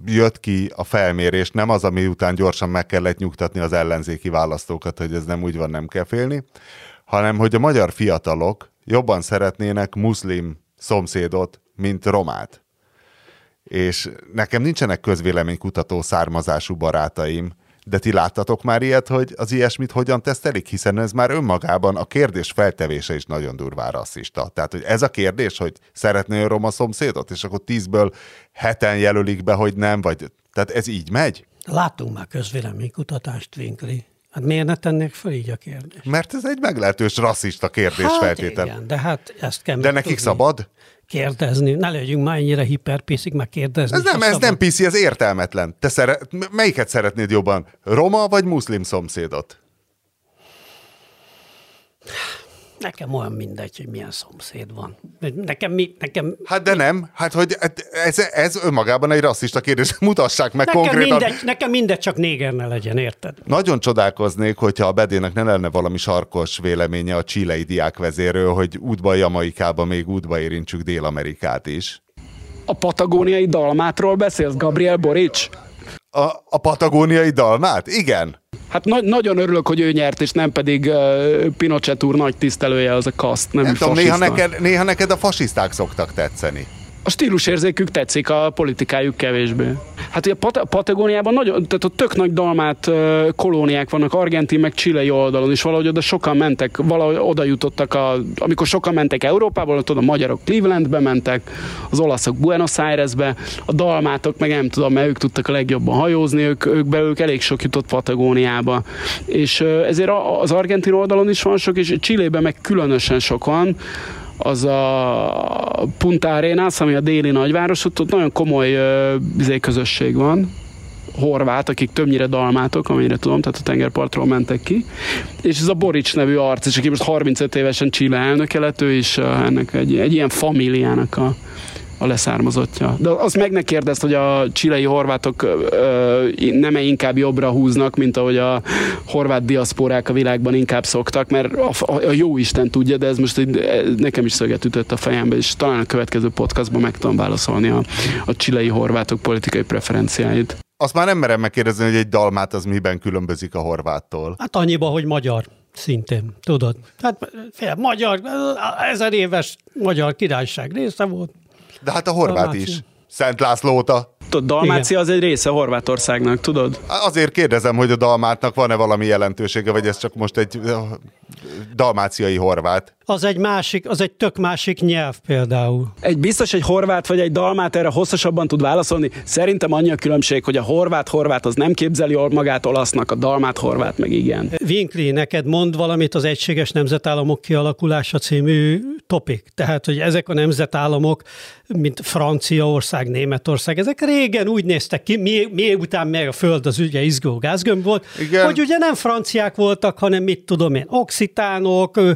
[SPEAKER 3] jött ki a felmérés, nem az, ami után gyorsan meg kellett nyugtatni az ellenzéki választókat, hogy ez nem úgy van, nem kell félni, hanem hogy a magyar fiatalok jobban szeretnének muszlim szomszédot, mint romát. És nekem nincsenek közvéleménykutató származású barátaim, De ti láttatok már ilyet, hogy az ilyesmit hogyan tesztelik? Hiszen ez már önmagában a kérdés feltevése is nagyon durván rasszista. Tehát, hogy ez a kérdés, hogy szeretné a roma szomszédot, és akkor tízből heten jelölik be, hogy nem, vagy tehát ez így megy?
[SPEAKER 2] Láttunk már közvéleménykutatást, Winkli. Hát miért ne tennék fel így a kérdést?
[SPEAKER 3] Mert ez egy meglehetős rasszista kérdés
[SPEAKER 2] Hát
[SPEAKER 3] feltétel.
[SPEAKER 2] igen, de hát ezt kell
[SPEAKER 3] De nekik
[SPEAKER 2] tudni.
[SPEAKER 3] szabad?
[SPEAKER 2] Kérdezni. Ne legyünk már ennyire hiperpiszik, meg kérdezni.
[SPEAKER 3] Ez nem, ez
[SPEAKER 2] szabad.
[SPEAKER 3] nem piszi, ez értelmetlen. Te szere... melyiket szeretnéd jobban? Roma vagy muszlim szomszédot?
[SPEAKER 2] Nekem olyan mindegy, hogy milyen szomszéd van. Nekem, mi, nekem,
[SPEAKER 3] Hát de nem, hát hogy ez, ez önmagában egy rasszista kérdés. Mutassák meg
[SPEAKER 2] nekem,
[SPEAKER 3] konkrétan.
[SPEAKER 2] mindegy, nekem mindegy, csak néger ne legyen, érted?
[SPEAKER 3] Nagyon csodálkoznék, hogyha a Bedének ne lenne valami sarkos véleménye a csilei diákvezérről, hogy útba Jamaikába még útba érintsük Dél-Amerikát is.
[SPEAKER 5] A patagóniai dalmátról beszélsz, Gabriel Borics?
[SPEAKER 3] A, a patagóniai dalmát? Igen.
[SPEAKER 5] Hát na- nagyon örülök, hogy ő nyert, és nem pedig uh, Pinochet úr nagy tisztelője az a kaszt, nem,
[SPEAKER 3] Nem tudom, néha neked, néha neked a fasiszták szoktak tetszeni.
[SPEAKER 5] A stílusérzékük tetszik, a politikájuk kevésbé. Hát ugye Pat- Patagóniában nagyon, tehát ott tök nagy dalmát kolóniák vannak, argentin meg chilei oldalon is valahogy oda sokan mentek, valahogy oda jutottak, a, amikor sokan mentek Európából, ott a magyarok Clevelandbe mentek, az olaszok Buenos Airesbe, a dalmátok meg nem tudom, mert ők tudtak a legjobban hajózni, ők, ők belőlük elég sok jutott Patagóniába. És ezért a- az argentin oldalon is van sok, és Chilében meg különösen sok van, az a Punta Arenas, ami a déli nagyváros, ott, ott nagyon komoly izé, közösség van, horvát, akik többnyire dalmátok, amennyire tudom, tehát a tengerpartról mentek ki. És ez a Borics nevű arc, és aki most 35 évesen Chile elnöke lett, ő is ennek egy, egy ilyen famíliának a, a leszármazottja. De azt meg ne kérdezd, hogy a csilei horvátok nem -e inkább jobbra húznak, mint ahogy a horvát diaszporák a világban inkább szoktak, mert a, a, a jó Isten tudja, de ez most egy, nekem is szöget ütött a fejembe, és talán a következő podcastban meg tudom válaszolni a, a csilei horvátok politikai preferenciáit.
[SPEAKER 3] Azt már nem merem megkérdezni, hogy egy dalmát az miben különbözik a horváttól.
[SPEAKER 2] Hát annyiba, hogy magyar szintén, tudod. Hát fél, magyar, ezer éves magyar királyság része volt.
[SPEAKER 3] De hát a horvát
[SPEAKER 2] Dalmácia.
[SPEAKER 3] is. Szent László óta.
[SPEAKER 5] Tudod, Dalmácia az egy része Horvátországnak, tudod?
[SPEAKER 3] Azért kérdezem, hogy a dalmátnak van-e valami jelentősége, vagy ez csak most egy dalmáciai horvát.
[SPEAKER 2] Az egy másik, az egy tök másik nyelv például.
[SPEAKER 5] Egy biztos egy horvát vagy egy dalmát erre hosszasabban tud válaszolni. Szerintem annyi a különbség, hogy a horvát-horvát az nem képzeli magát olasznak, a dalmát-horvát meg igen.
[SPEAKER 2] Winkli, neked mond valamit az Egységes Nemzetállamok kialakulása című topik. Tehát, hogy ezek a nemzetállamok, mint Franciaország, Németország, ezek régen úgy néztek ki, mi, miután meg a Föld az ugye izgó gázgömb volt,
[SPEAKER 3] Igen.
[SPEAKER 2] hogy ugye nem franciák voltak, hanem mit tudom én, oxitánok, ö,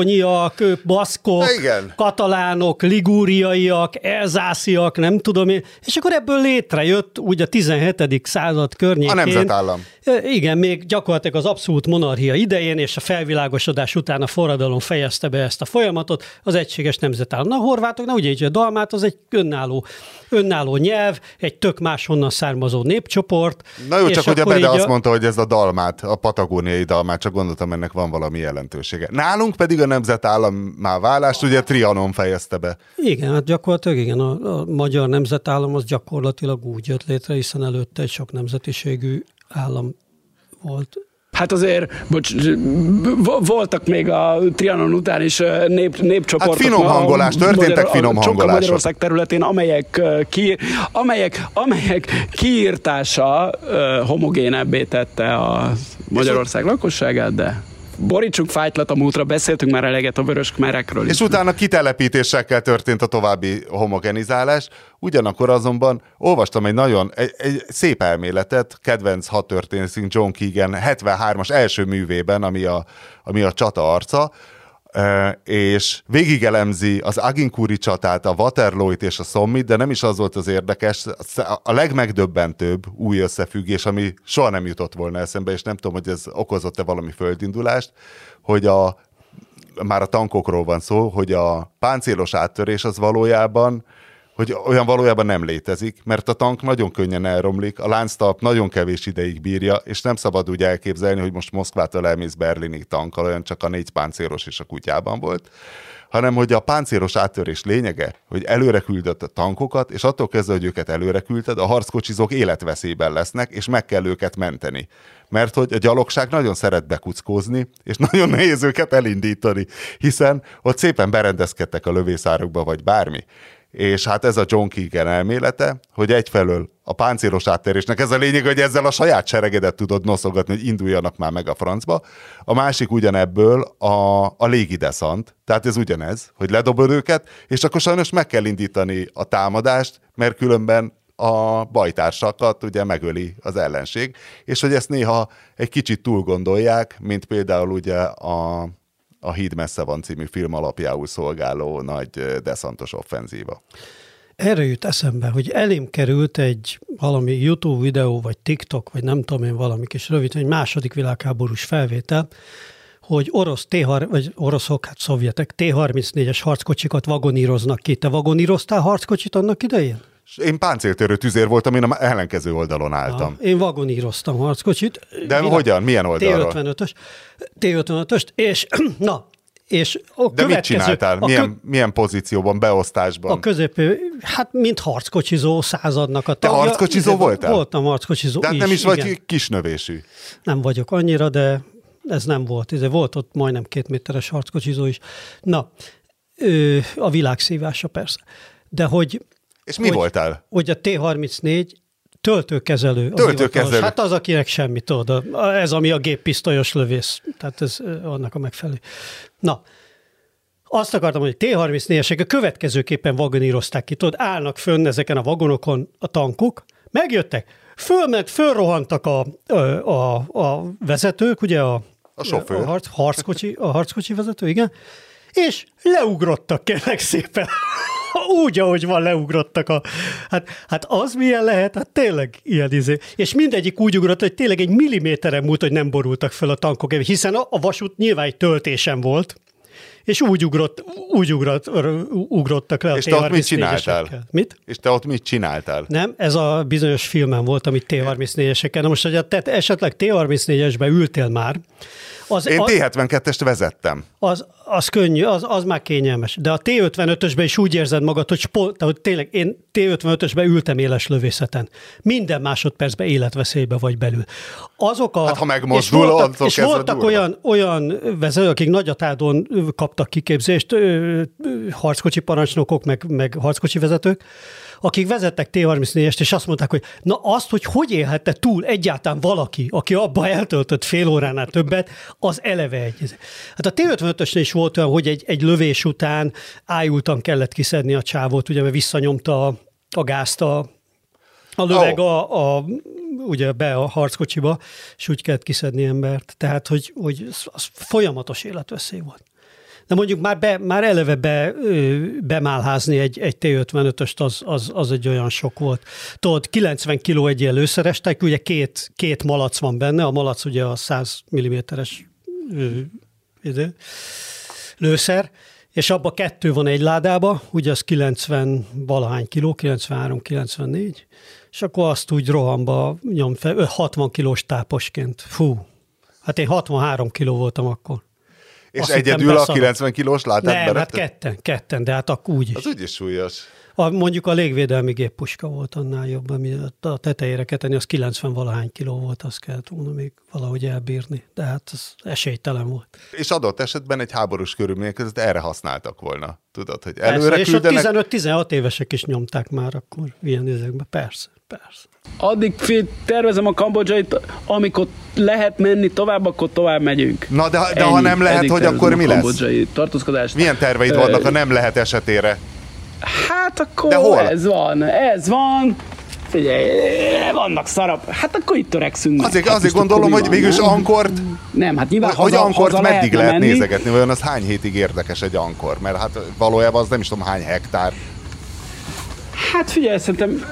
[SPEAKER 2] gaszkonyiak, ö, baszkok,
[SPEAKER 3] Igen.
[SPEAKER 2] katalánok, ligúriaiak, elzásziak, nem tudom én, és akkor ebből létrejött úgy a 17. század környékén.
[SPEAKER 3] A nemzetállam.
[SPEAKER 2] Igen, még gyakorlatilag az abszolút monarchia idején és a felvilágosodás után a forradalom fejezte be ezt a folyamatot, az egységes nemzetállam. Na, a horvátoknak ugye így a dalmát az egy önálló, önálló nyelv, egy tök máshonnan származó népcsoport.
[SPEAKER 3] Na jó, csak hogy a
[SPEAKER 2] akkor
[SPEAKER 3] Bede
[SPEAKER 2] így
[SPEAKER 3] azt mondta, hogy ez a dalmát, a patagóniai dalmát, csak gondoltam, ennek van valami jelentősége. Nálunk pedig a nemzetállammá válást ugye Trianon fejezte be.
[SPEAKER 2] Igen, hát gyakorlatilag igen, a, a magyar nemzetállam az gyakorlatilag úgy jött létre, hiszen előtte egy sok nemzetiségű állam volt.
[SPEAKER 5] Hát azért, bocs, vo- voltak még a Trianon után is nép, népcsoportok.
[SPEAKER 3] Hát finom hangolás, történtek finom hangolások.
[SPEAKER 5] Magyarország területén, amelyek, ki, amelyek, amelyek kiírtása homogénebbé tette a Magyarország lakosságát, de borítsuk fájtlat a múltra, beszéltünk már eleget a vörös kmerekről is.
[SPEAKER 3] És utána kitelepítésekkel történt a további homogenizálás. Ugyanakkor azonban olvastam egy nagyon egy, egy szép elméletet, kedvenc hadtörténészünk John Keegan 73-as első művében, ami a, ami a csata arca, és végigelemzi az Aginkuri csatát, a Waterloo-t és a Sommit, de nem is az volt az érdekes, a legmegdöbbentőbb új összefüggés, ami soha nem jutott volna eszembe, és nem tudom, hogy ez okozott-e valami földindulást, hogy a már a tankokról van szó, hogy a páncélos áttörés az valójában, hogy olyan valójában nem létezik, mert a tank nagyon könnyen elromlik, a lánctalp nagyon kevés ideig bírja, és nem szabad úgy elképzelni, hogy most Moszkvától elmész Berlinig tankkal, olyan csak a négy páncélos és a kutyában volt, hanem hogy a páncélos áttörés lényege, hogy előre küldött a tankokat, és attól kezdve, hogy őket előre küldted, a harckocsizók életveszélyben lesznek, és meg kell őket menteni. Mert hogy a gyalogság nagyon szeret bekuckózni, és nagyon nehéz őket elindítani, hiszen ott szépen berendezkedtek a lövészárokba, vagy bármi. És hát ez a John Keegan elmélete, hogy egyfelől a páncélos áttérésnek ez a lényeg, hogy ezzel a saját seregedet tudod noszogatni, hogy induljanak már meg a francba. A másik ugyanebből a, a légideszant, tehát ez ugyanez, hogy ledobod őket, és akkor sajnos meg kell indítani a támadást, mert különben a bajtársakat ugye megöli az ellenség, és hogy ezt néha egy kicsit túl gondolják, mint például ugye a a Híd messze van című film alapjául szolgáló nagy deszantos offenzíva.
[SPEAKER 2] Erre jut eszembe, hogy elém került egy valami YouTube videó, vagy TikTok, vagy nem tudom én valami kis rövid, egy második világháborús felvétel, hogy orosz t vagy oroszok, hát szovjetek T-34-es harckocsikat vagoníroznak ki. Te vagoníroztál harckocsit annak idején?
[SPEAKER 3] Én páncéltörő tüzér voltam, én a ellenkező oldalon álltam.
[SPEAKER 2] Ja, én vagoníroztam harckocsit.
[SPEAKER 3] De Világ... hogyan? Milyen oldalról?
[SPEAKER 2] T-55-ös. T-55-öst, és na, és a
[SPEAKER 3] De mit csináltál? A milyen, kö... milyen pozícióban, beosztásban?
[SPEAKER 2] A középő, hát mint harckocsizó századnak a
[SPEAKER 3] tagja. Te harckocsizó voltál?
[SPEAKER 2] Voltam harckocsizó
[SPEAKER 3] De is, nem is vagy igen. kisnövésű.
[SPEAKER 2] Nem vagyok annyira, de ez nem volt. Ez volt ott majdnem két méteres harckocsizó is. Na, a világszívása persze. De hogy
[SPEAKER 3] és mi hogy, voltál?
[SPEAKER 2] Hogy a T-34 töltőkezelő.
[SPEAKER 3] Töltőkezelő.
[SPEAKER 2] Hát az, akinek semmi tudod. Ez, ami a géppisztolyos lövész. Tehát ez annak a megfelelő. Na, azt akartam, hogy T-34-esek a következőképpen vagonírozták ki. Tudod, állnak fönn ezeken a vagonokon a tankok, megjöttek, fölment, fölrohantak a, a, a vezetők, ugye a,
[SPEAKER 3] a sofőr.
[SPEAKER 2] A harc, harckocsi, a harckocsi vezető, igen, és leugrottak kérlek szépen úgy, ahogy van, leugrottak a... Hát, hát az milyen lehet? Hát tényleg ilyen izé. És mindegyik úgy ugrott, hogy tényleg egy milliméteren múlt, hogy nem borultak fel a tankok, hiszen a, a vasút nyilván egy töltésen volt, és úgy ugrott, úgy ugrott, ugrottak le a
[SPEAKER 3] És te ott mit csináltál?
[SPEAKER 2] Mit?
[SPEAKER 3] És te ott mit csináltál?
[SPEAKER 2] Nem, ez a bizonyos filmem volt, amit T-34-eseken. Na most, hogy te esetleg T-34-esbe ültél már,
[SPEAKER 3] az, Én T-72-est vezettem.
[SPEAKER 2] Az, az könnyű, az, az már kényelmes. De a T-55-ösben is úgy érzed magad, hogy, spol, hogy tényleg én T-55-ösben ültem éles lövészeten. Minden másodpercben életveszélybe vagy belül. Azok a,
[SPEAKER 3] hát ha megmozdul,
[SPEAKER 2] és voltak, és voltak olyan, olyan vezetők, akik nagyatádon kaptak kiképzést, harckocsi parancsnokok, meg, meg harckocsi vezetők, akik vezettek T-34-est, és azt mondták, hogy na azt, hogy hogy élhette túl egyáltalán valaki, aki abba eltöltött fél óránál többet, az eleve egy. Hát a T-55-ösnél is volt olyan, hogy egy, egy lövés után ájultan kellett kiszedni a csávót, ugye, mert visszanyomta a, a gázt a, a löveg oh. a, a, ugye be a harckocsiba, és úgy kellett kiszedni embert. Tehát, hogy, hogy az folyamatos életveszély volt de mondjuk már, be, már eleve be, bemálházni egy, egy T-55-öst, az, az, az egy olyan sok volt. Tudod, 90 kg egy ilyen lőszeres ugye két, két malac van benne, a malac ugye a 100 mm-es lőszer, és abba kettő van egy ládába, ugye az 90 valahány kiló, 93-94, és akkor azt úgy rohamba nyom fel, 60 kilós táposként. Fú, hát én 63 kiló voltam akkor.
[SPEAKER 3] És Azt egyedül a 90 kilós látát
[SPEAKER 2] Nem, hát ketten, ketten, de hát akkor úgy is.
[SPEAKER 3] Az úgyis súlyos.
[SPEAKER 2] A, mondjuk a légvédelmi géppuska volt annál jobb, ami a tetejére ketenni, az 90 valahány kiló volt, azt kellett volna még valahogy elbírni, de hát az esélytelen volt.
[SPEAKER 3] És adott esetben egy háborús körülmények között erre használtak volna. Tudod, hogy előre persze,
[SPEAKER 2] küldenek... És a 15-16 évesek is nyomták már akkor ilyen ezekben, persze, persze.
[SPEAKER 5] Addig tervezem a kambodzsait, amikor lehet menni tovább, akkor tovább megyünk.
[SPEAKER 3] Na de, de Ennyi. ha nem lehet, hogy akkor mi lesz?
[SPEAKER 5] tartózkodást.
[SPEAKER 3] Milyen terveid vannak, ha nem lehet esetére?
[SPEAKER 5] Hát akkor De hol? ez van, ez van. Figyelj, vannak szarap. Hát akkor itt törekszünk.
[SPEAKER 3] Azért,
[SPEAKER 5] hát
[SPEAKER 3] azért gondolom, hogy mégis Ankort...
[SPEAKER 5] Nem, hát nyilván
[SPEAKER 3] Hogy haza, Ankort haza meddig lehet menni. nézegetni? Olyan az hány hétig érdekes egy Ankor? Mert hát valójában az nem is tudom hány hektár.
[SPEAKER 5] Hát figyelj, szerintem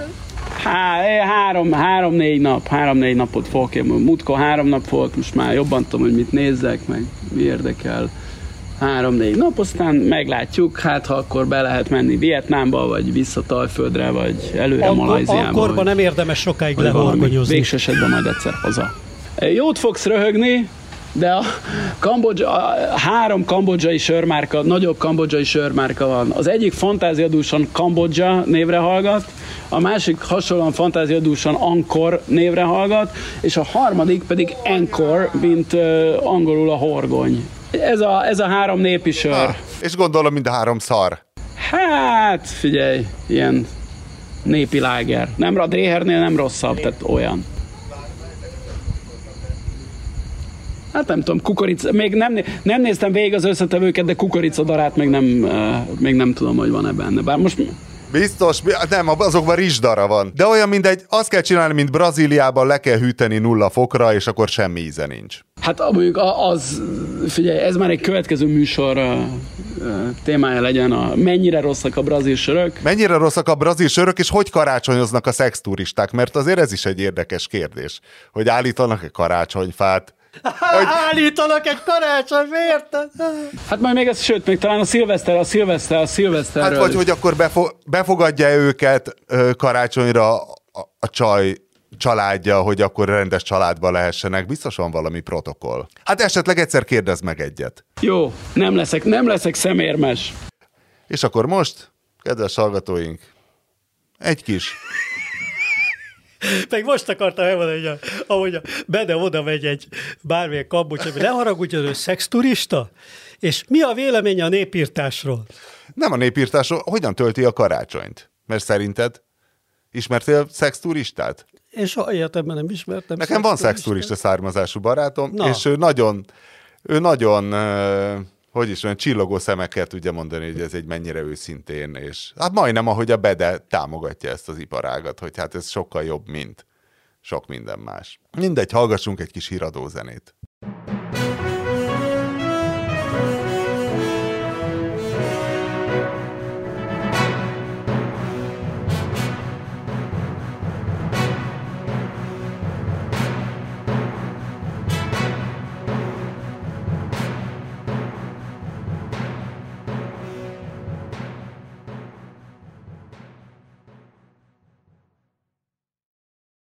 [SPEAKER 5] há, három, három, négy nap, három-négy napot fogok én. Múltkor három nap volt, most már jobban tudom, hogy mit nézzek, meg mi érdekel. három-négy nap, aztán meglátjuk, hát ha akkor be lehet menni Vietnámba, vagy vissza Tajföldre, vagy előre
[SPEAKER 2] Akkor,
[SPEAKER 5] Malajziába.
[SPEAKER 2] akkorban nem érdemes sokáig lehorgonyozni.
[SPEAKER 5] Végső esetben majd egyszer haza. Jót fogsz röhögni, de a, Kambodzsa, a három kambodzsai sörmárka, nagyobb kambodzsai sörmárka van. Az egyik fantáziadúsan Kambodzsa névre hallgat, a másik hasonlóan fantáziadúsan Angkor névre hallgat, és a harmadik pedig Angkor, mint uh, angolul a horgony. Ez a, ez a három népi sör.
[SPEAKER 3] Ah, és gondolom mind a három szar.
[SPEAKER 5] Hát, figyelj, ilyen népi láger. Nem a Dréhernél nem rosszabb, tehát olyan. Hát nem tudom, kukorica, még nem, nem néztem végig az összetevőket, de kukoricadarát még nem, még nem tudom, hogy van-e benne. Bár most
[SPEAKER 3] Biztos, nem, azokban rizsdara van. De olyan mindegy, azt kell csinálni, mint Brazíliában, le kell hűteni nulla fokra, és akkor semmi íze nincs.
[SPEAKER 5] Hát mondjuk az, figyelj, ez már egy következő műsor témája legyen, a, mennyire rosszak a brazil sörök.
[SPEAKER 3] Mennyire rosszak a brazil sörök, és hogy karácsonyoznak a szexturisták? Mert azért ez is egy érdekes kérdés, hogy állítanak-e karácsonyfát,
[SPEAKER 2] Hogy... Állítanak egy karácsony, érted?
[SPEAKER 5] Hát majd még ez, sőt, még talán a szilveszter, a szilveszter, a szilveszterről.
[SPEAKER 3] Hát vagy hogy akkor befo- befogadja őket karácsonyra a, a csaj családja, hogy akkor rendes családba lehessenek. Biztos van valami protokoll. Hát esetleg egyszer kérdezz meg egyet.
[SPEAKER 5] Jó, nem leszek, nem leszek szemérmes.
[SPEAKER 3] És akkor most, kedves hallgatóink, egy kis
[SPEAKER 2] Meg most akartam elmondani, hogy a, ahogy a Bede oda megy egy bármilyen kambocsai, ne haragudj, ő szexturista, és mi a véleménye a népírtásról?
[SPEAKER 3] nem a népírtásról, hogyan tölti a karácsonyt? Mert szerinted ismertél szexturistát?
[SPEAKER 2] Én soha életemben nem ismertem.
[SPEAKER 3] Nekem van szexturista származású barátom,
[SPEAKER 2] Na.
[SPEAKER 3] és ő nagyon, ő nagyon, hogy is olyan csillogó szemekkel tudja mondani, hogy ez egy mennyire őszintén, és hát majdnem, ahogy a Bede támogatja ezt az iparágat, hogy hát ez sokkal jobb, mint sok minden más. Mindegy, hallgassunk egy kis híradó zenét.